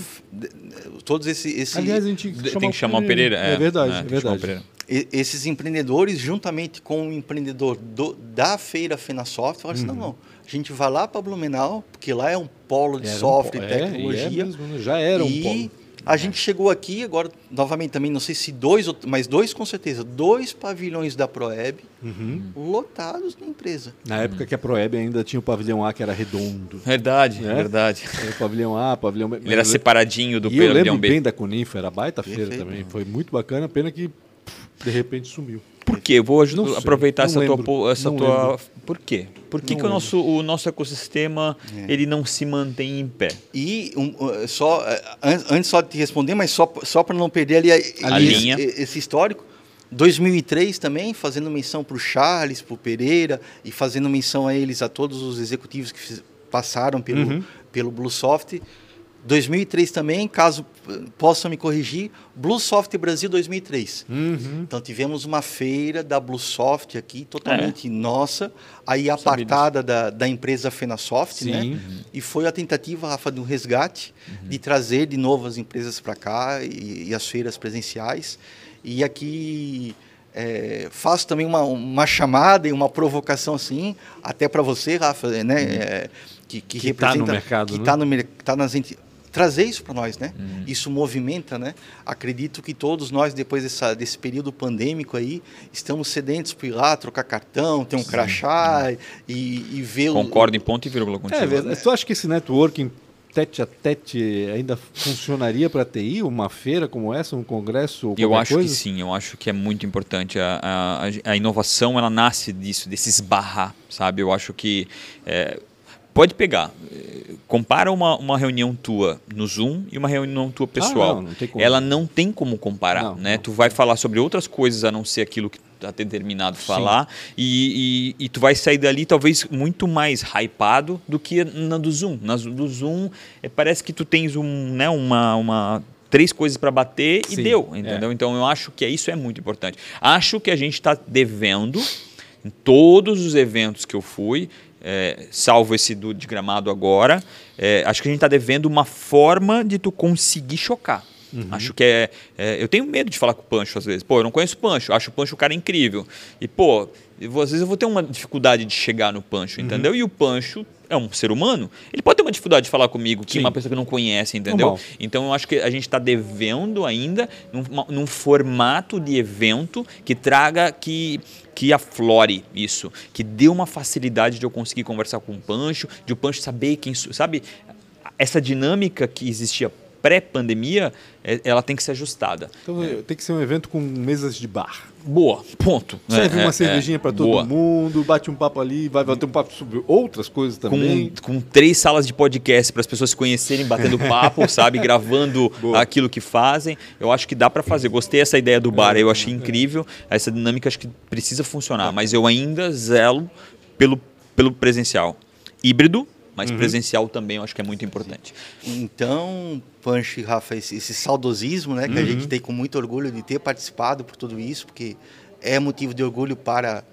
Speaker 1: todos esse, esse,
Speaker 3: Aliás, a gente
Speaker 2: Tem que chamar o Pereira.
Speaker 3: É, verdade,
Speaker 2: né?
Speaker 3: é verdade.
Speaker 2: Pereira.
Speaker 1: e- esses empreendedores, juntamente com o empreendedor do- da feira FenaSoft, falaram assim, não, não, a gente vai lá para Blumenau, porque lá é um polo de
Speaker 3: Era um
Speaker 1: software
Speaker 3: po-
Speaker 1: e
Speaker 3: é, é
Speaker 1: tecnologia.
Speaker 3: mesmo, né? Já era um polo.
Speaker 1: A gente chegou aqui agora, novamente também, não sei se dois, mas dois com certeza, dois pavilhões da Proeb
Speaker 3: Uhum.
Speaker 1: lotados na empresa.
Speaker 3: Na época que a Proeb ainda tinha o pavilhão A que era redondo.
Speaker 2: Verdade,
Speaker 3: Né?
Speaker 2: verdade.
Speaker 3: Era o pavilhão A, pavilhão B.
Speaker 2: Ele era separadinho do
Speaker 3: E eu lembro
Speaker 2: pavilhão B.
Speaker 3: bem da Coninfo, era baita feira
Speaker 1: Perfeito.
Speaker 3: também. Foi muito bacana, pena que de repente sumiu.
Speaker 2: Por quê? Vou aproveitar
Speaker 3: não
Speaker 2: essa tua,
Speaker 3: lembro,
Speaker 2: po- essa
Speaker 3: não
Speaker 2: tua.
Speaker 3: lembro.
Speaker 2: Por quê? Por que, que o nosso, o nosso ecossistema
Speaker 1: É.
Speaker 2: ele não se mantém em pé?
Speaker 1: E um, uh, só uh, an- antes só de te responder, mas só só para não perder ali a,
Speaker 2: A
Speaker 1: esse,
Speaker 2: linha.
Speaker 1: esse histórico. 2003 também, fazendo menção para o Charles, para o Pereira e fazendo menção a eles, a todos os executivos que fiz- passaram pelo,
Speaker 3: Uhum.
Speaker 1: pelo Bluesoft. 2003 também, caso possam me corrigir, Bluesoft Brasil 2003.
Speaker 3: Uhum.
Speaker 1: Então tivemos uma feira da Bluesoft aqui, totalmente nossa, aí
Speaker 2: É.
Speaker 1: apartada da, da empresa FenaSoft,
Speaker 3: Sim.
Speaker 1: né? E foi a tentativa, Rafa, de um resgate, de trazer de novo as empresas para cá e, e as feiras presenciais. E aqui é, faço também uma, uma chamada e uma provocação assim, até para você, Rafa, né? é, que, que,
Speaker 3: Que tá no
Speaker 1: representa,
Speaker 3: mercado,
Speaker 1: que
Speaker 3: né?
Speaker 1: tá tá nas enti- trazer isso para nós, né?
Speaker 2: Uhum.
Speaker 1: Isso movimenta, né? Acredito que todos nós depois dessa, desse período pandêmico aí estamos sedentos por ir lá trocar cartão, ter um crachá e, e ver o-
Speaker 2: Concordo em ponto e vírgula contigo.
Speaker 3: É verdade. Tu acha que esse networking tete a tete ainda funcionaria para TI? Uma feira como essa, um congresso?
Speaker 2: Eu acho
Speaker 3: coisa?
Speaker 2: que sim, eu acho que é muito importante. A, a, a inovação ela nasce disso, desse esbarrar, sabe? Eu acho que é, pode pegar. Compara uma, uma reunião tua no Zoom e uma reunião tua pessoal.
Speaker 3: Ah, não, não tem como.
Speaker 2: Ela não tem como comparar,
Speaker 3: Não,
Speaker 2: né?
Speaker 3: não.
Speaker 2: Tu vai falar sobre outras coisas a não ser aquilo que está determinado falar e, e, e tu vai sair dali talvez muito mais hypado do que na do Zoom. Na do Zoom eh, parece que tu tens um, né, uma, uma três coisas para bater e
Speaker 3: Sim,
Speaker 2: deu,
Speaker 3: é.
Speaker 2: entendeu? Então eu acho que isso é muito importante. Acho que a gente está devendo em todos os eventos que eu fui, é, salvo esse do de gramado agora, é, acho que a gente está devendo uma forma de tu conseguir chocar.
Speaker 3: Uhum.
Speaker 2: Acho que é, é, Eu tenho medo de falar com o Pancho às vezes. Pô, eu não conheço o Pancho, acho o Pancho um cara incrível. E, pô, eu às vezes eu vou ter uma dificuldade de chegar no Pancho,
Speaker 3: Uhum.
Speaker 2: entendeu? E o Pancho é um ser humano, ele pode ter uma dificuldade de falar comigo, que
Speaker 3: Sim.
Speaker 2: uma pessoa que não conhece, entendeu?
Speaker 3: Normal.
Speaker 2: Então eu acho que a gente está devendo ainda num, num formato de evento que traga, que, que aflore isso, que dê uma facilidade de eu conseguir conversar com o Pancho, de o Pancho saber quem sou. Sabe, essa dinâmica que existia pré-pandemia, é- ela tem que ser ajustada.
Speaker 3: Então tem que ser um evento com mesas de bar.
Speaker 2: Boa, ponto.
Speaker 3: Serve
Speaker 2: É,
Speaker 3: uma
Speaker 2: é,
Speaker 3: cervejinha
Speaker 2: é,
Speaker 3: para todo
Speaker 2: boa.
Speaker 3: mundo, bate um papo ali, vai bater um papo sobre outras coisas também.
Speaker 2: Com, com três salas de podcast para as pessoas se conhecerem, batendo papo, sabe? Gravando
Speaker 3: Boa.
Speaker 2: aquilo que fazem. Eu acho que dá para fazer. Gostei dessa ideia do bar, eu achei incrível. Essa dinâmica acho que precisa funcionar, mas eu ainda zelo pelo, pelo presencial. Híbrido, mas presencial também eu acho que é muito importante.
Speaker 1: Então, Pancho e Rafa, esse, esse saudosismo, né, que a
Speaker 3: Uhum.
Speaker 1: gente tem com muito orgulho de ter participado por tudo isso, porque é motivo de orgulho para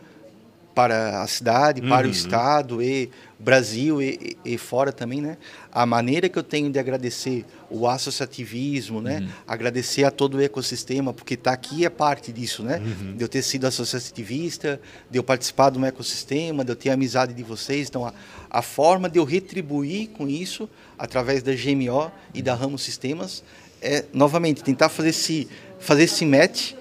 Speaker 1: para a cidade, para o
Speaker 3: Uhum.
Speaker 1: estado e Brasil e, e- fora também, né? A maneira que eu tenho de agradecer o associativismo, né?
Speaker 3: Uhum.
Speaker 1: Agradecer a todo o ecossistema, porque estar aqui é parte disso, né?
Speaker 3: Uhum.
Speaker 1: De eu ter sido associativista, de eu participar de um ecossistema, de eu ter a amizade de vocês. Então, a, a forma de eu retribuir com isso, através da GMO e da Ramos Sistemas, é, novamente, tentar fazer esse fazer esse match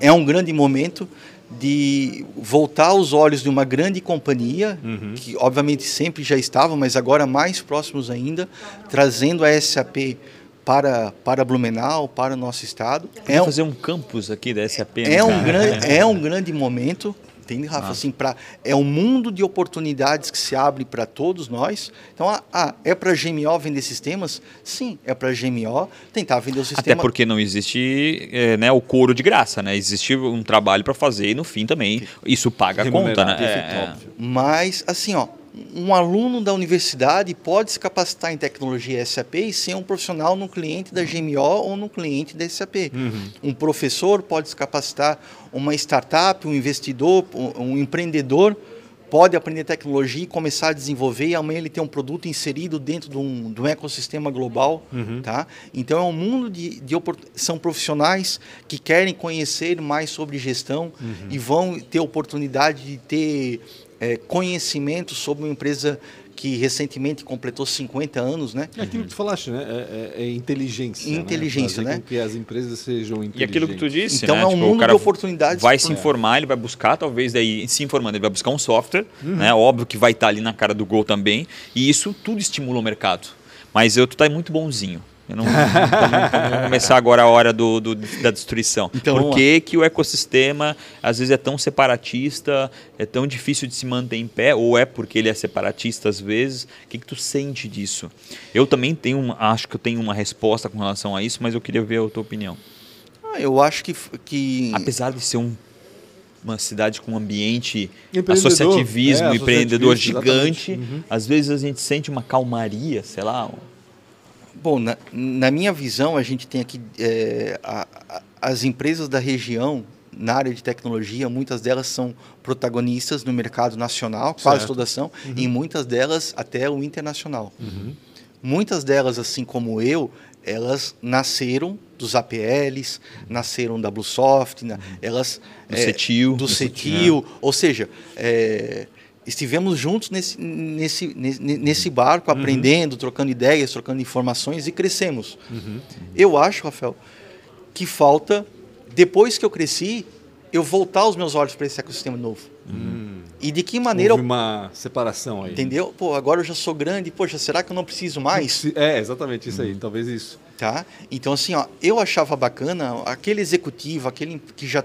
Speaker 1: é um grande momento de voltar os olhos de uma grande companhia, que obviamente sempre já estava, mas agora mais próximos ainda, trazendo a SAP para, para Blumenau, para o nosso estado.
Speaker 2: É fazer um campus aqui da SAP.
Speaker 1: É um, grande, é um grande momento Entende, Rafa? Ah. Assim, pra, é um mundo de oportunidades que se abre para todos nós. Então, ah, ah é para a GMO vender sistemas? Sim, é para a GMO tentar vender o sistema.
Speaker 2: Até porque não existe é, né, o couro de graça, né? Existe um trabalho para fazer e no fim também isso paga a conta, né? É,
Speaker 1: é. Mas, assim, ó, um aluno da universidade pode se capacitar em tecnologia SAP e ser um profissional no cliente da GMO ou no cliente da SAP. Uhum. Um professor pode se capacitar, uma startup, um investidor, um empreendedor pode aprender tecnologia e começar a desenvolver e amanhã ele tem um produto inserido dentro de um, de um ecossistema global, uhum. tá? Então é um mundo de, de são profissionais que querem conhecer mais sobre gestão uhum. e vão ter oportunidade de ter é, conhecimento sobre uma empresa que recentemente completou 50 anos, né?
Speaker 3: É aquilo que tu falaste, né? É, é, é inteligência.
Speaker 1: Né? Inteligência, né?
Speaker 3: né? que as empresas sejam inteligentes.
Speaker 2: E aquilo que tu disse,
Speaker 1: então
Speaker 2: né?
Speaker 1: é um tipo, mundo de oportunidades.
Speaker 2: Vai se informar, ele vai buscar, talvez daí se informando, ele vai buscar um software, uhum. né? Óbvio que vai estar ali na cara do gol também, e isso tudo estimula o mercado. Mas eu tu tá muito bonzinho. Eu não, vamos começar agora a hora do, do da destruição. Então, Por que, que o ecossistema às vezes é tão separatista, é tão difícil de se manter em pé, ou é porque ele é separatista às vezes? O que, que tu sente disso? Eu também tenho, uma, acho que eu tenho uma resposta com relação a isso, mas eu queria ver a tua opinião.
Speaker 1: Ah, eu acho que, que...
Speaker 2: Apesar de ser um uma cidade com um ambiente associativismo, é, empreendedor gigante. Uhum. Às vezes a gente sente uma calmaria, sei lá,
Speaker 1: Bom, na, na, minha visão, a gente tem aqui é, a, a, as empresas da região na área de tecnologia, muitas delas são protagonistas no mercado nacional, certo. quase todas são, uhum. e muitas delas até o internacional. Uhum. Muitas delas, assim como eu, elas nasceram dos APLs, nasceram da Bluesoft, uhum. elas
Speaker 2: do é, CETIL,
Speaker 1: do CETIL, ou seja, é, estivemos juntos nesse, nesse, nesse barco, uhum. aprendendo, trocando ideias, trocando informações e crescemos. Uhum. Eu acho, Rafael, que falta, depois que eu cresci, eu voltar os meus olhos para esse ecossistema novo. Uhum. E de que maneira.
Speaker 3: Houve uma separação aí.
Speaker 1: Entendeu? Pô, agora eu já sou grande, poxa, será que eu não preciso mais?
Speaker 3: É, exatamente isso aí, uhum. talvez isso.
Speaker 1: Tá? Então, assim, ó, eu achava bacana aquele executivo, aquele que já.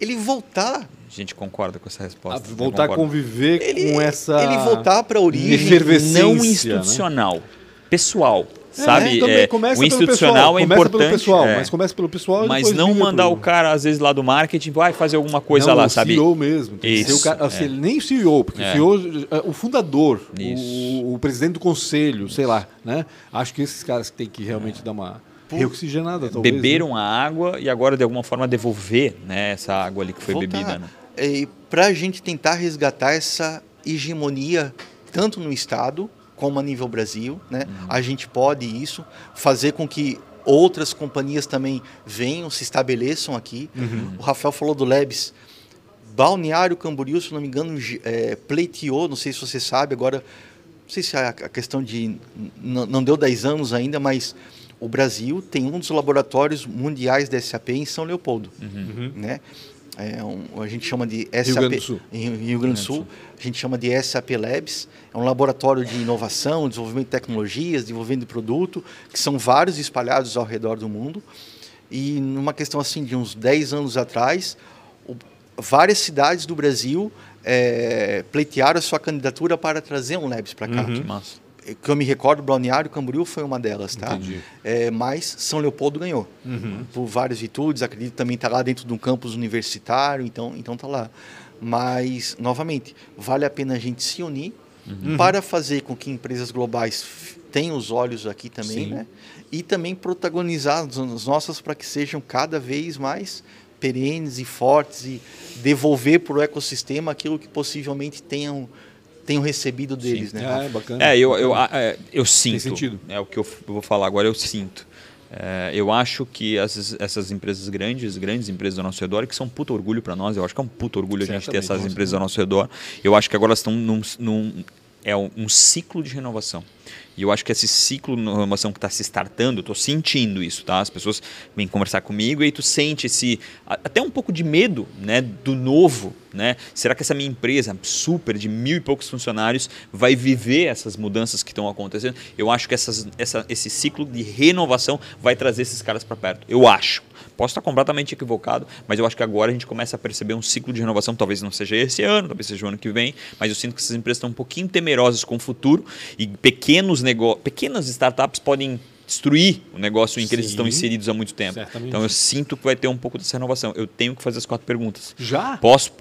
Speaker 1: Ele voltar
Speaker 2: a gente concorda com essa resposta.
Speaker 3: A voltar a conviver ele, com essa.
Speaker 1: Ele voltar para a origem
Speaker 2: não né? institucional, né? pessoal. É, sabe? É, o institucional é importante.
Speaker 3: Pessoal,
Speaker 2: é.
Speaker 3: Mas começa pelo pessoal.
Speaker 2: Mas não mandar pro... o cara, às vezes, lá do marketing, vai fazer alguma coisa não, lá,
Speaker 3: o
Speaker 2: sabe?
Speaker 3: CEO mesmo. Isso, o cara, assim, é. Nem o CEO, porque o CEO, é, o fundador, o, o, presidente do conselho, sei lá. Né? Acho que esses caras têm que realmente dar uma reoxigenada. Talvez,
Speaker 2: Beberam
Speaker 3: né?
Speaker 2: a água e agora, de alguma forma, devolver né, essa água ali que foi Voltar. bebida. Né?
Speaker 1: é, para a gente tentar resgatar essa hegemonia, tanto no Estado como a nível Brasil. Né? Uhum. A gente pode isso, fazer com que outras companhias também venham, se estabeleçam aqui. Uhum. O Rafael falou do Lebes. Balneário Camboriú, se não me engano, é, pleiteou, não sei se você sabe, agora, não sei se a, a questão de. Não deu 10 anos ainda, mas o Brasil tem um dos laboratórios mundiais da SAP em São Leopoldo. Uhum. Né? é um, a gente chama de SAP, Rio Grande do Sul. Em Rio Grande do Sul, a gente chama de SAP Labs, é um laboratório de inovação, desenvolvimento de tecnologias, desenvolvimento de produto, que são vários espalhados ao redor do mundo. E numa questão assim de uns 10 anos atrás, o, várias cidades do Brasil é, pleitearam a sua candidatura para trazer um Labs para cá.
Speaker 2: Uhum. Que
Speaker 1: eu me recordo, Balneário Camboriú foi uma delas, tá? É, mas São Leopoldo ganhou. Uhum. Por várias virtudes, acredito também está lá dentro de um campus universitário, então então tá lá. Mas novamente, vale a pena a gente se unir uhum. para fazer com que empresas globais tenham os olhos aqui também, Sim. né? E também protagonizar as nossas para que sejam cada vez mais perenes e fortes e devolver para o ecossistema aquilo que possivelmente tenham tenho recebido deles, Sim.
Speaker 3: né? É, bacana.
Speaker 2: É, eu, eu, é, eu sinto. Tem sentido. É o que eu vou falar agora, eu sinto. É, eu acho que essas, essas, empresas grandes, grandes empresas ao nosso redor, que são um puto orgulho para nós, eu acho que é um puto orgulho a gente ter essas empresas ao nosso redor. Eu acho que agora elas estão num, num é um, um, ciclo de renovação. E eu acho que esse ciclo de inovação que está se startando, eu estou sentindo isso, tá? As pessoas vêm conversar comigo e tu sente esse até um pouco de medo, né, do novo, né? Será que essa minha empresa super de mil e poucos funcionários vai viver essas mudanças que estão acontecendo? Eu acho que essas, essa, esse ciclo de renovação vai trazer esses caras para perto. Eu acho. Posso estar completamente equivocado, mas eu acho que agora a gente começa a perceber um ciclo de renovação. Talvez não seja esse ano, talvez seja o ano que vem, mas eu sinto que essas empresas estão um pouquinho temerosas com o futuro e pequenos negócios, pequenas startups podem destruir o negócio em que eles estão inseridos há muito tempo.
Speaker 3: Certamente.
Speaker 2: Então eu sinto que vai ter um pouco dessa renovação. Eu tenho que fazer as quatro perguntas.
Speaker 3: Já?
Speaker 2: Posso?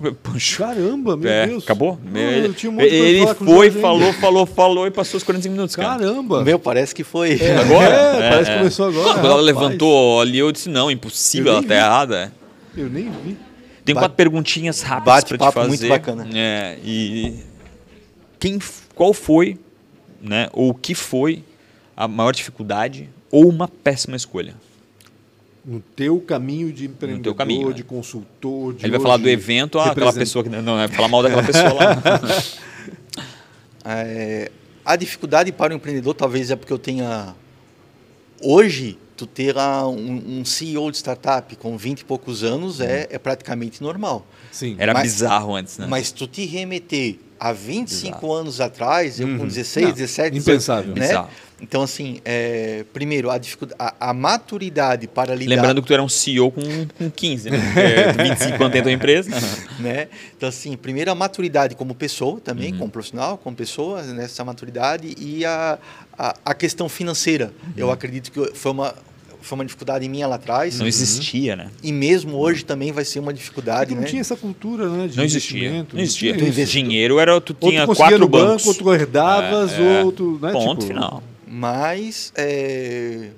Speaker 3: Caramba, meu
Speaker 2: É,
Speaker 3: Deus.
Speaker 2: acabou?
Speaker 3: Não,
Speaker 2: ele
Speaker 3: eu tinha um
Speaker 2: ele foi, falou, falou, falou e passou os 45 minutos, cara.
Speaker 3: Caramba.
Speaker 1: Meu, parece que foi.
Speaker 2: Agora?
Speaker 3: É, parece que começou agora,
Speaker 2: Quando ela levantou ali, eu disse, não, impossível, ela tá
Speaker 3: vi.
Speaker 2: errada.
Speaker 3: Eu nem vi.
Speaker 2: Tem
Speaker 1: Bate-
Speaker 2: quatro perguntinhas rápidas para te
Speaker 1: bate-papo
Speaker 2: fazer.
Speaker 1: muito bacana.
Speaker 2: É, e quem, qual foi, né, ou o que foi a maior dificuldade ou uma péssima escolha?
Speaker 3: No teu caminho de empreendedor,
Speaker 2: teu caminho,
Speaker 3: de
Speaker 2: né?
Speaker 3: consultor, de
Speaker 2: Ele vai falar do evento, ah, aquela pessoa que não, é falar mal daquela pessoa lá.
Speaker 1: É, a dificuldade para o empreendedor talvez é porque eu tenha hoje tu ter lá um, um CEO de startup com 20 e poucos anos é, é praticamente normal.
Speaker 3: Sim.
Speaker 2: Era
Speaker 1: Mas-
Speaker 2: bizarro antes, né?
Speaker 1: Mas tu te remeter a 25
Speaker 2: Bizarro.
Speaker 1: anos atrás, eu com
Speaker 3: Uhum.
Speaker 1: 16,
Speaker 3: Não,
Speaker 1: 17,
Speaker 3: impensável.
Speaker 1: 18, né?
Speaker 2: Bizarro.
Speaker 1: Então assim, é, primeiro a, dificuldade, a, a maturidade para lidar
Speaker 2: Lembrando que tu era um CEO com, com 15, né? Porque 25 quando tem a tua empresa.
Speaker 1: né? Então, assim, primeiro a maturidade como pessoa também,
Speaker 2: Uhum.
Speaker 1: como profissional, como pessoa, nessa maturidade e a, a, a questão financeira.
Speaker 2: Uhum.
Speaker 1: Eu acredito que foi uma, foi uma dificuldade minha lá atrás
Speaker 2: Não existia, né?
Speaker 1: e mesmo hoje também vai ser uma
Speaker 3: Porque
Speaker 1: dificuldade,
Speaker 3: não
Speaker 1: né?
Speaker 3: tinha essa cultura, né? De
Speaker 2: Não existia. Não existia.
Speaker 3: tinha isso.
Speaker 2: Dinheiro era tu
Speaker 3: Ou
Speaker 2: tinha
Speaker 3: tu conseguia
Speaker 2: quatro
Speaker 3: no
Speaker 2: bancos.
Speaker 3: banco, ou tu herdavas,
Speaker 2: É, é.
Speaker 3: ou tu... Né,
Speaker 2: Ponto
Speaker 3: tipo,
Speaker 2: final.
Speaker 1: Mas é,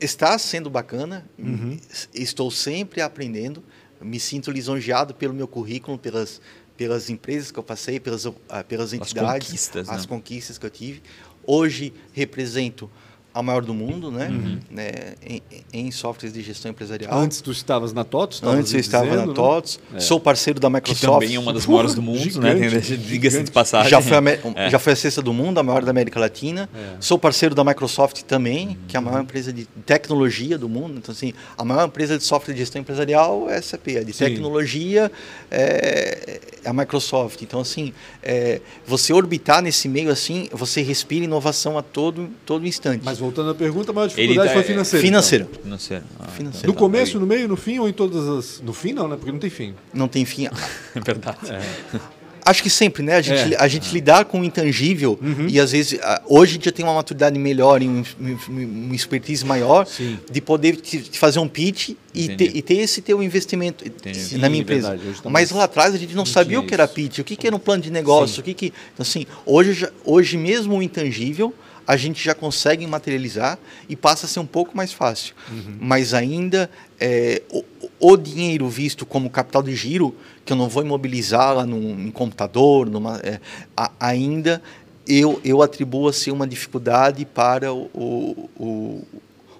Speaker 1: está sendo bacana,
Speaker 3: Uhum.
Speaker 1: estou sempre aprendendo, me sinto lisonjeado pelo meu currículo, pelas, pelas empresas que eu passei, pelas, ah, pelas entidades,
Speaker 2: conquistas,
Speaker 1: as
Speaker 2: né?
Speaker 1: conquistas que eu tive. Hoje represento a maior do mundo, né?
Speaker 2: Uhum.
Speaker 1: né? Em, em softwares de gestão empresarial.
Speaker 3: Antes tu estavas na TOTS?
Speaker 1: Antes eu estava
Speaker 3: dizendo,
Speaker 1: na
Speaker 3: né?
Speaker 1: TOTS, sou parceiro da
Speaker 2: Que
Speaker 1: Microsoft.
Speaker 2: também é uma das maiores do mundo,
Speaker 3: Gigante,
Speaker 2: né? Diga-se de passagem.
Speaker 1: Já foi, a,
Speaker 2: É.
Speaker 1: já foi a sexta do mundo, a maior da América Latina.
Speaker 3: É.
Speaker 1: Sou parceiro da Microsoft também, que é a maior empresa de tecnologia do mundo. Então, assim, a maior empresa de software de gestão empresarial é a SAP. A de
Speaker 3: Sim.
Speaker 1: tecnologia é, é a Microsoft. Então, assim, é, você orbitar nesse meio assim, você respira inovação a todo, todo instante.
Speaker 3: Mas voltando à pergunta, a maior dificuldade
Speaker 2: tá-
Speaker 3: foi financeira.
Speaker 1: Financeira.
Speaker 2: Financeiro. Ah,
Speaker 1: Financeiro.
Speaker 3: No começo, no meio, no fim ou em todas as. No fim, não, né? Porque não tem fim.
Speaker 1: Não tem fim.
Speaker 2: É verdade.
Speaker 1: Acho que sempre, né? A gente,
Speaker 3: É.
Speaker 1: a gente lidar com o intangível e às vezes a- hoje a gente já tem uma maturidade melhor e um, um, uma expertise maior
Speaker 3: Sim.
Speaker 1: de poder te, te fazer um pitch e ter, e ter esse teu investimento
Speaker 2: Entendi.
Speaker 1: na minha
Speaker 3: Sim,
Speaker 1: empresa.
Speaker 3: verdade, tá
Speaker 1: Mas lá atrás a gente não, sabia o que era pitch, o que, que era um plano de negócio,
Speaker 3: Sim.
Speaker 1: o que que então assim hoje hoje mesmo o intangível a gente já consegue materializar e passa a ser um pouco mais fácil.
Speaker 3: Uhum.
Speaker 1: Mas ainda é, o, o dinheiro visto como capital de giro, que eu não vou imobilizar lá num, num computador, numa, é, a- ainda eu, eu atribuo a ser uma dificuldade para o, o,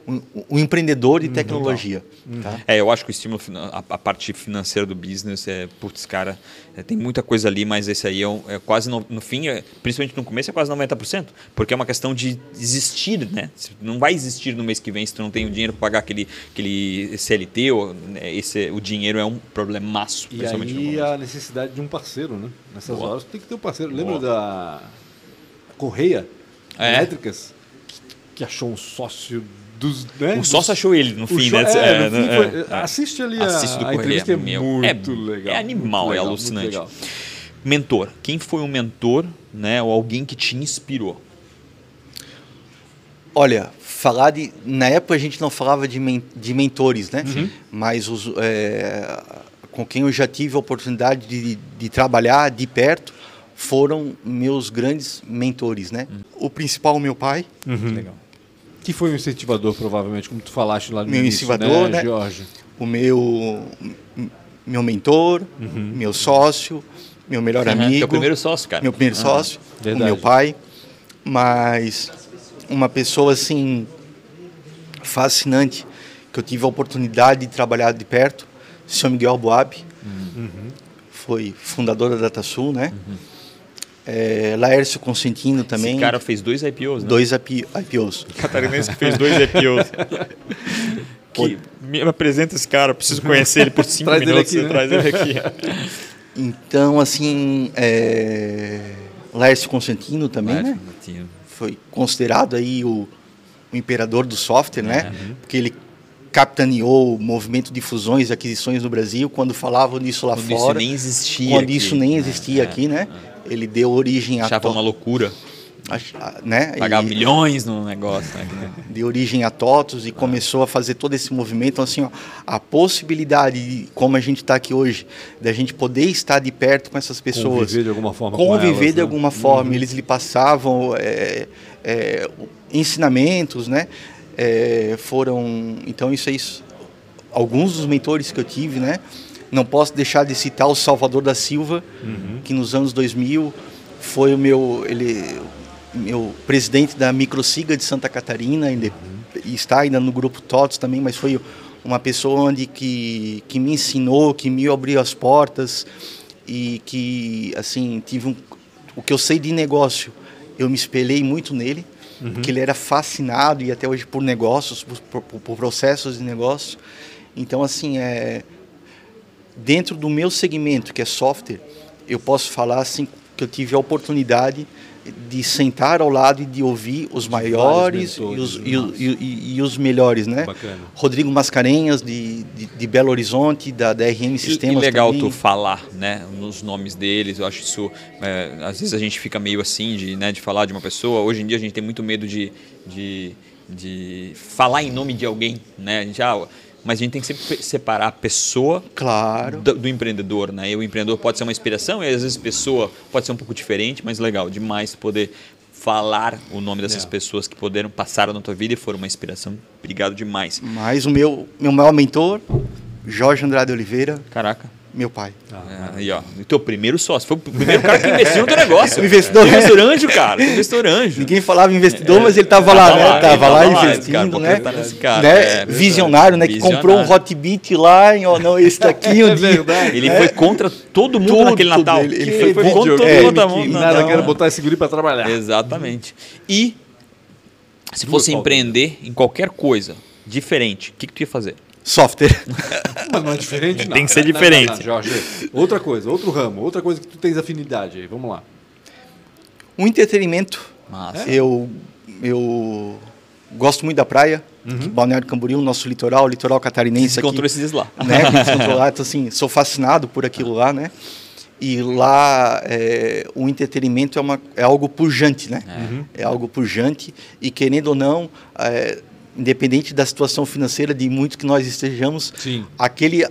Speaker 1: o, o- o empreendedor
Speaker 3: Uhum.
Speaker 1: de tecnologia. tá?
Speaker 2: É, eu acho que o estímulo, a, a parte financeira do business é, putz, cara, é, tem muita coisa ali, mas esse aí é, um- é quase, no, no fim, é- principalmente no começo, é quase 90%, porque é uma questão de existir, né? Não vai existir no mês que vem se tu não tem o dinheiro para pagar aquele, aquele CLT, ou, né, esse, o dinheiro é um problemaço,
Speaker 3: E
Speaker 2: principalmente no
Speaker 3: aí a necessidade de um parceiro, né? Nessas
Speaker 2: Boa.
Speaker 3: horas tu tem que ter um parceiro. Lembra
Speaker 2: Boa.
Speaker 3: da Correia
Speaker 2: É.
Speaker 3: Elétricas? Que, que achou um sócio dos. Né,
Speaker 2: O sócio achou ele no fim,
Speaker 3: só-
Speaker 2: né?
Speaker 3: é, no
Speaker 2: né,
Speaker 3: fim
Speaker 2: é,
Speaker 3: foi-
Speaker 2: é.
Speaker 3: Assiste ali a,
Speaker 2: Assiste do
Speaker 3: a
Speaker 2: Correia,
Speaker 3: entrevista, é
Speaker 2: meu,
Speaker 3: muito
Speaker 2: é-
Speaker 3: legal.
Speaker 2: é animal,
Speaker 3: muito
Speaker 2: é
Speaker 3: legal,
Speaker 2: alucinante.
Speaker 3: legal.
Speaker 2: Mentor. Quem foi um mentor, né? Ou alguém que te inspirou?
Speaker 1: Olha, falar de. Na época a gente não falava de, men, de mentores, né?
Speaker 3: Uhum.
Speaker 1: Mas os, é, com quem eu já tive a oportunidade de, de trabalhar de perto foram meus grandes mentores, né? O principal, meu pai,
Speaker 2: Legal.
Speaker 3: Que foi um incentivador, provavelmente, como tu falaste lá no
Speaker 1: Meu
Speaker 3: início,
Speaker 1: incentivador, né?
Speaker 3: Jorge?
Speaker 1: o meu, meu mentor, meu sócio, meu melhor
Speaker 2: Uhum,
Speaker 1: amigo.
Speaker 2: Teu primeiro sócio, cara.
Speaker 1: meu primeiro
Speaker 2: Ah,
Speaker 1: sócio, o meu pai, mas uma pessoa assim fascinante que eu tive a oportunidade de trabalhar de perto, o senhor Miguel Boab,
Speaker 3: Uhum.
Speaker 1: foi fundador da DataSul, né? É, Laércio Consentino também.
Speaker 2: Esse cara fez dois IPOs, né?
Speaker 1: Dois IP, IPOs.
Speaker 2: Catarinense que fez dois IPOs. que, me apresenta esse cara, preciso conhecer ele por cinco
Speaker 3: Traz ele
Speaker 2: minutos.
Speaker 3: aqui, né?
Speaker 2: Traz ele aqui.
Speaker 1: Então, assim, é, Laércio Consentino também, né? Foi considerado aí o, o imperador do software, né? Porque ele capitaneou o movimento de fusões e aquisições no Brasil, quando falavam nisso lá
Speaker 2: Quando isso
Speaker 1: fora.
Speaker 2: nem existia
Speaker 1: Quando
Speaker 2: aqui.
Speaker 1: isso nem existia
Speaker 2: É,
Speaker 1: aqui, né? Ele deu origem a,
Speaker 2: Achava uma loucura.
Speaker 1: a- a- né?
Speaker 2: Pagava
Speaker 1: E-
Speaker 2: milhões no negócio. Né?
Speaker 1: de origem a TOTOS e começou a fazer todo esse movimento. Então, assim, ó, a possibilidade, de, como a gente está aqui hoje, da gente poder estar de perto com essas pessoas,
Speaker 3: Conviver de alguma forma com
Speaker 1: conviver
Speaker 3: elas,
Speaker 1: de
Speaker 3: né?
Speaker 1: alguma forma, eles lhe passavam é, é, ensinamentos, né? É, foram, então isso é isso. Alguns dos mentores que eu tive, né? Não posso deixar de citar o Salvador da Silva, que nos anos 2000 foi o meu, ele, meu presidente da Microsiga de Santa Catarina, ainda, e está ainda no grupo TOTS também, mas foi uma pessoa onde que, que me ensinou, que me abriu as portas e que assim tive um, o que eu sei de negócio, eu me espelhei muito nele, que ele era fascinado e até hoje por negócios, por, por- por processos de negócio. Então assim é dentro do meu segmento, que é software, eu posso falar assim que eu tive a oportunidade de sentar ao lado e de ouvir os maiores e
Speaker 3: mentores,
Speaker 1: os,
Speaker 3: né?
Speaker 1: e, os- e- e- e os melhores, né?
Speaker 3: Bacana.
Speaker 1: Rodrigo Mascarenhas, de, de, de Belo Horizonte, da, da RM
Speaker 2: E,
Speaker 1: Sistemas
Speaker 2: e legal
Speaker 1: também.
Speaker 2: tu falar, né, nos nomes deles. Eu acho isso. é, às vezes a gente fica meio assim de, né, de falar de uma pessoa. Hoje em dia a gente tem muito medo de, de, de falar em nome de alguém, né? A gente, ah, mas a gente tem que sempre separar a pessoa
Speaker 1: Claro.
Speaker 2: do, do empreendedor, né? E o empreendedor pode ser uma inspiração e às vezes a pessoa pode ser um pouco diferente, mas legal demais poder falar o nome dessas
Speaker 3: É.
Speaker 2: pessoas que puderam passar na tua vida e foram uma inspiração. Obrigado demais.
Speaker 1: Mas o meu, meu maior mentor, Jorge Andrade Oliveira,
Speaker 2: Caraca.
Speaker 1: Meu pai.
Speaker 2: É, aí, ó, o teu primeiro sócio. Foi o primeiro cara que investiu no teu negócio.
Speaker 1: O investidor.
Speaker 2: Investor anjo, cara. Tu Investor anjo.
Speaker 1: Ninguém falava investidor, mas ele estava lá,
Speaker 2: Tava
Speaker 1: né?
Speaker 2: lá,
Speaker 1: Tava lá investindo, né?
Speaker 2: tá
Speaker 1: né?
Speaker 2: é.
Speaker 1: Visionário, né? Que comprou um Hotbit lá, em, ó, não, esse daqui, um
Speaker 3: É
Speaker 1: dia.
Speaker 2: Ele foi contra todo mundo naquele. Natal.
Speaker 1: Ele-
Speaker 2: foi, contra todo mundo.
Speaker 3: nada quero botar esse guri pra trabalhar.
Speaker 2: Exatamente. E se fosse empreender em qualquer coisa diferente, o que, que tu ia fazer?
Speaker 1: Software.
Speaker 3: Mas não é diferente, não.
Speaker 2: Tem que ser
Speaker 3: Não, não,
Speaker 2: diferente.
Speaker 3: não, Jorge, outra coisa, outro ramo, outra coisa que tu tens afinidade aí. Vamos lá.
Speaker 1: Um entretenimento.
Speaker 2: Massa.
Speaker 1: Eu, eu gosto muito da praia,
Speaker 2: Uhum.
Speaker 1: Balneário Camboriú, nosso litoral, litoral catarinense
Speaker 2: Se
Speaker 1: aqui.
Speaker 2: encontrou esses lá.
Speaker 1: né, que descontrolado. Então, assim, sou fascinado por aquilo lá, né? E lá é, o entretenimento é, uma, é algo pujante, né? É. algo pujante e querendo ou não, é, independente da situação financeira de muito que nós estejamos,
Speaker 3: Sim.
Speaker 1: aquele,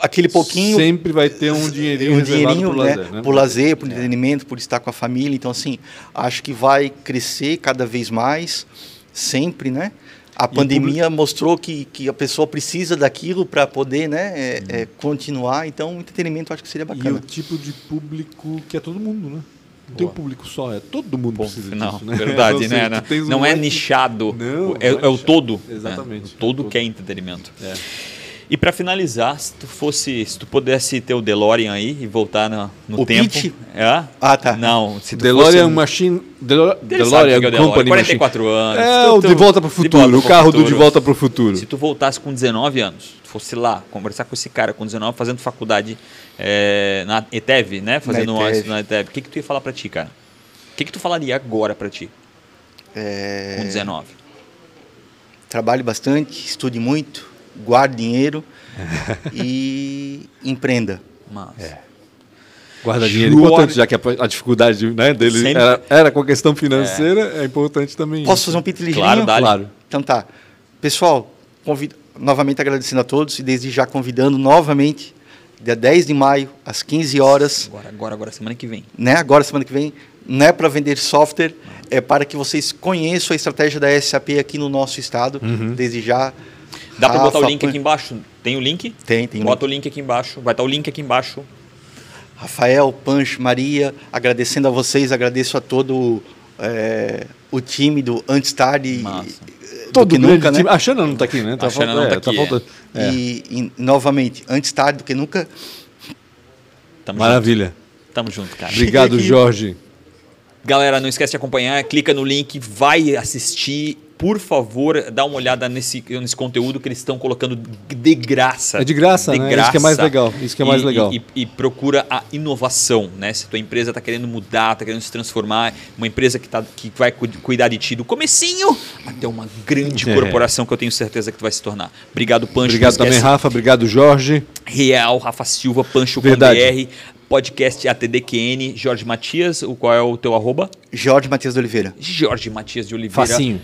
Speaker 1: aquele pouquinho
Speaker 3: Sempre vai ter um dinheirinho
Speaker 1: um dinheirinho,
Speaker 3: pro
Speaker 1: né,
Speaker 3: lazer, né?
Speaker 1: por lazer, por entretenimento, por estar com a família. Então, assim, acho que vai crescer cada vez mais, sempre, né? A pandemia mostrou que, que a pessoa precisa daquilo para poder né, é, é, continuar. Então, o entretenimento acho que seria
Speaker 3: E o
Speaker 1: bacana.
Speaker 3: tipo de público que é todo mundo, né? Não tem um público só, é todo mundo precisa
Speaker 2: Não,
Speaker 3: disso, né?
Speaker 2: verdade, né? Não,
Speaker 3: tu tens um
Speaker 2: não é nichado.
Speaker 3: Não,
Speaker 2: é,
Speaker 3: não é
Speaker 2: é o
Speaker 3: nichado.
Speaker 2: todo.
Speaker 3: Exatamente.
Speaker 2: né? O todo
Speaker 3: É o
Speaker 2: que é entretenimento.
Speaker 3: É.
Speaker 2: E para finalizar, se tu fosse, se tu pudesse ter o DeLorean aí e voltar no, no
Speaker 1: O
Speaker 2: tempo. É?
Speaker 1: Ah, tá.
Speaker 2: Não, se tu
Speaker 3: DeLorean
Speaker 2: fosse,
Speaker 3: Machine. DeLorean
Speaker 2: o é o DeLorean,
Speaker 3: Company
Speaker 2: 44
Speaker 3: Machine.
Speaker 2: anos.
Speaker 3: É,
Speaker 2: Tu-
Speaker 3: o De Volta pro
Speaker 2: De
Speaker 3: Futuro. O carro do. De Volta pro Futuro.
Speaker 2: Se tu voltasse com 19 anos, fosse lá conversar com esse cara com 19, fazendo faculdade é, na ETEV, né? Fazendo um
Speaker 1: ETEV.
Speaker 2: na ETEV. O que, que tu ia falar pra ti, cara? O que, que tu falaria agora pra ti,
Speaker 1: É,
Speaker 2: com 19?
Speaker 1: trabalhe bastante, estude muito, guarde dinheiro e empreenda.
Speaker 2: Mas,
Speaker 3: Guarda dinheiro é
Speaker 2: Suor-
Speaker 3: importante, já que a, a dificuldade né, dele
Speaker 2: Sempre.
Speaker 3: era, era com a questão financeira, é, importante também.
Speaker 1: Posso
Speaker 3: isso.
Speaker 1: fazer um pito ligeirinho?
Speaker 2: Claro.
Speaker 3: Claro.
Speaker 1: Então tá. Pessoal, convido, novamente agradecendo a todos e desde já convidando novamente, dia 10 de maio, às 15 horas,
Speaker 2: agora, agora, agora, semana que vem.
Speaker 1: né? Agora, semana que vem, não é para vender software, é para que vocês conheçam a estratégia da SAP aqui no nosso estado. Desde já.
Speaker 2: Dá pra botar o link aqui embaixo? Tem o link?
Speaker 1: Tem, tem.
Speaker 2: Bota o link aqui embaixo. Vai estar o link aqui embaixo.
Speaker 1: Rafael, Pancho, Maria, agradecendo a vocês, agradeço a todo é, o time do Antes Tarde
Speaker 2: Massa.
Speaker 1: do
Speaker 3: Todo
Speaker 1: que nunca,
Speaker 3: time.
Speaker 1: né?
Speaker 3: A Xana não tá aqui, né? Tá
Speaker 2: A Xana não
Speaker 3: falta-
Speaker 2: tá aqui, é.
Speaker 3: falta- é.
Speaker 1: E, e, novamente, Antes Tarde do que nunca,
Speaker 2: Tamo
Speaker 3: Maravilha.
Speaker 2: junto. Tamo junto, cara.
Speaker 3: Obrigado. Jorge.
Speaker 2: Galera, não esquece de acompanhar, clica no link, vai assistir. Por favor, dá uma olhada nesse, nesse conteúdo que eles estão colocando de graça.
Speaker 3: É de graça, né? Isso que é mais legal, isso que é mais
Speaker 2: E-
Speaker 3: legal.
Speaker 2: E, e procura a inovação, né? Se tua empresa está querendo mudar, está querendo se transformar, uma empresa que, tá, que vai cu- cuidar de ti do comecinho até uma grande
Speaker 3: É.
Speaker 2: corporação que eu tenho certeza que tu vai se tornar. Obrigado, Pancho.
Speaker 3: Obrigado também, Rafa. Obrigado, Jorge.
Speaker 2: Real, Rafa Silva, Pancho com. BR, podcast ATDQN, Jorge Matias, o qual é o teu arroba?
Speaker 1: Jorge Matias de Oliveira.
Speaker 2: Jorge Matias de Oliveira.
Speaker 3: Facinho.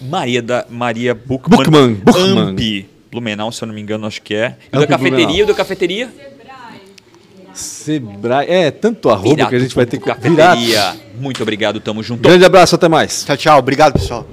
Speaker 2: Maria da Maria Buchmann.
Speaker 3: Buchmann, Buchmann.
Speaker 2: Ampi. Blumenau, se eu não me engano, acho que é. E o
Speaker 3: Ampi,
Speaker 2: da cafeteria, o da cafeteria?
Speaker 3: Sebrae. É, tanto arroba que a gente vai ter que
Speaker 2: Cafeteria. Muito obrigado, tamo junto.
Speaker 3: Grande abraço, até mais.
Speaker 1: Tchau, tchau. Obrigado, pessoal.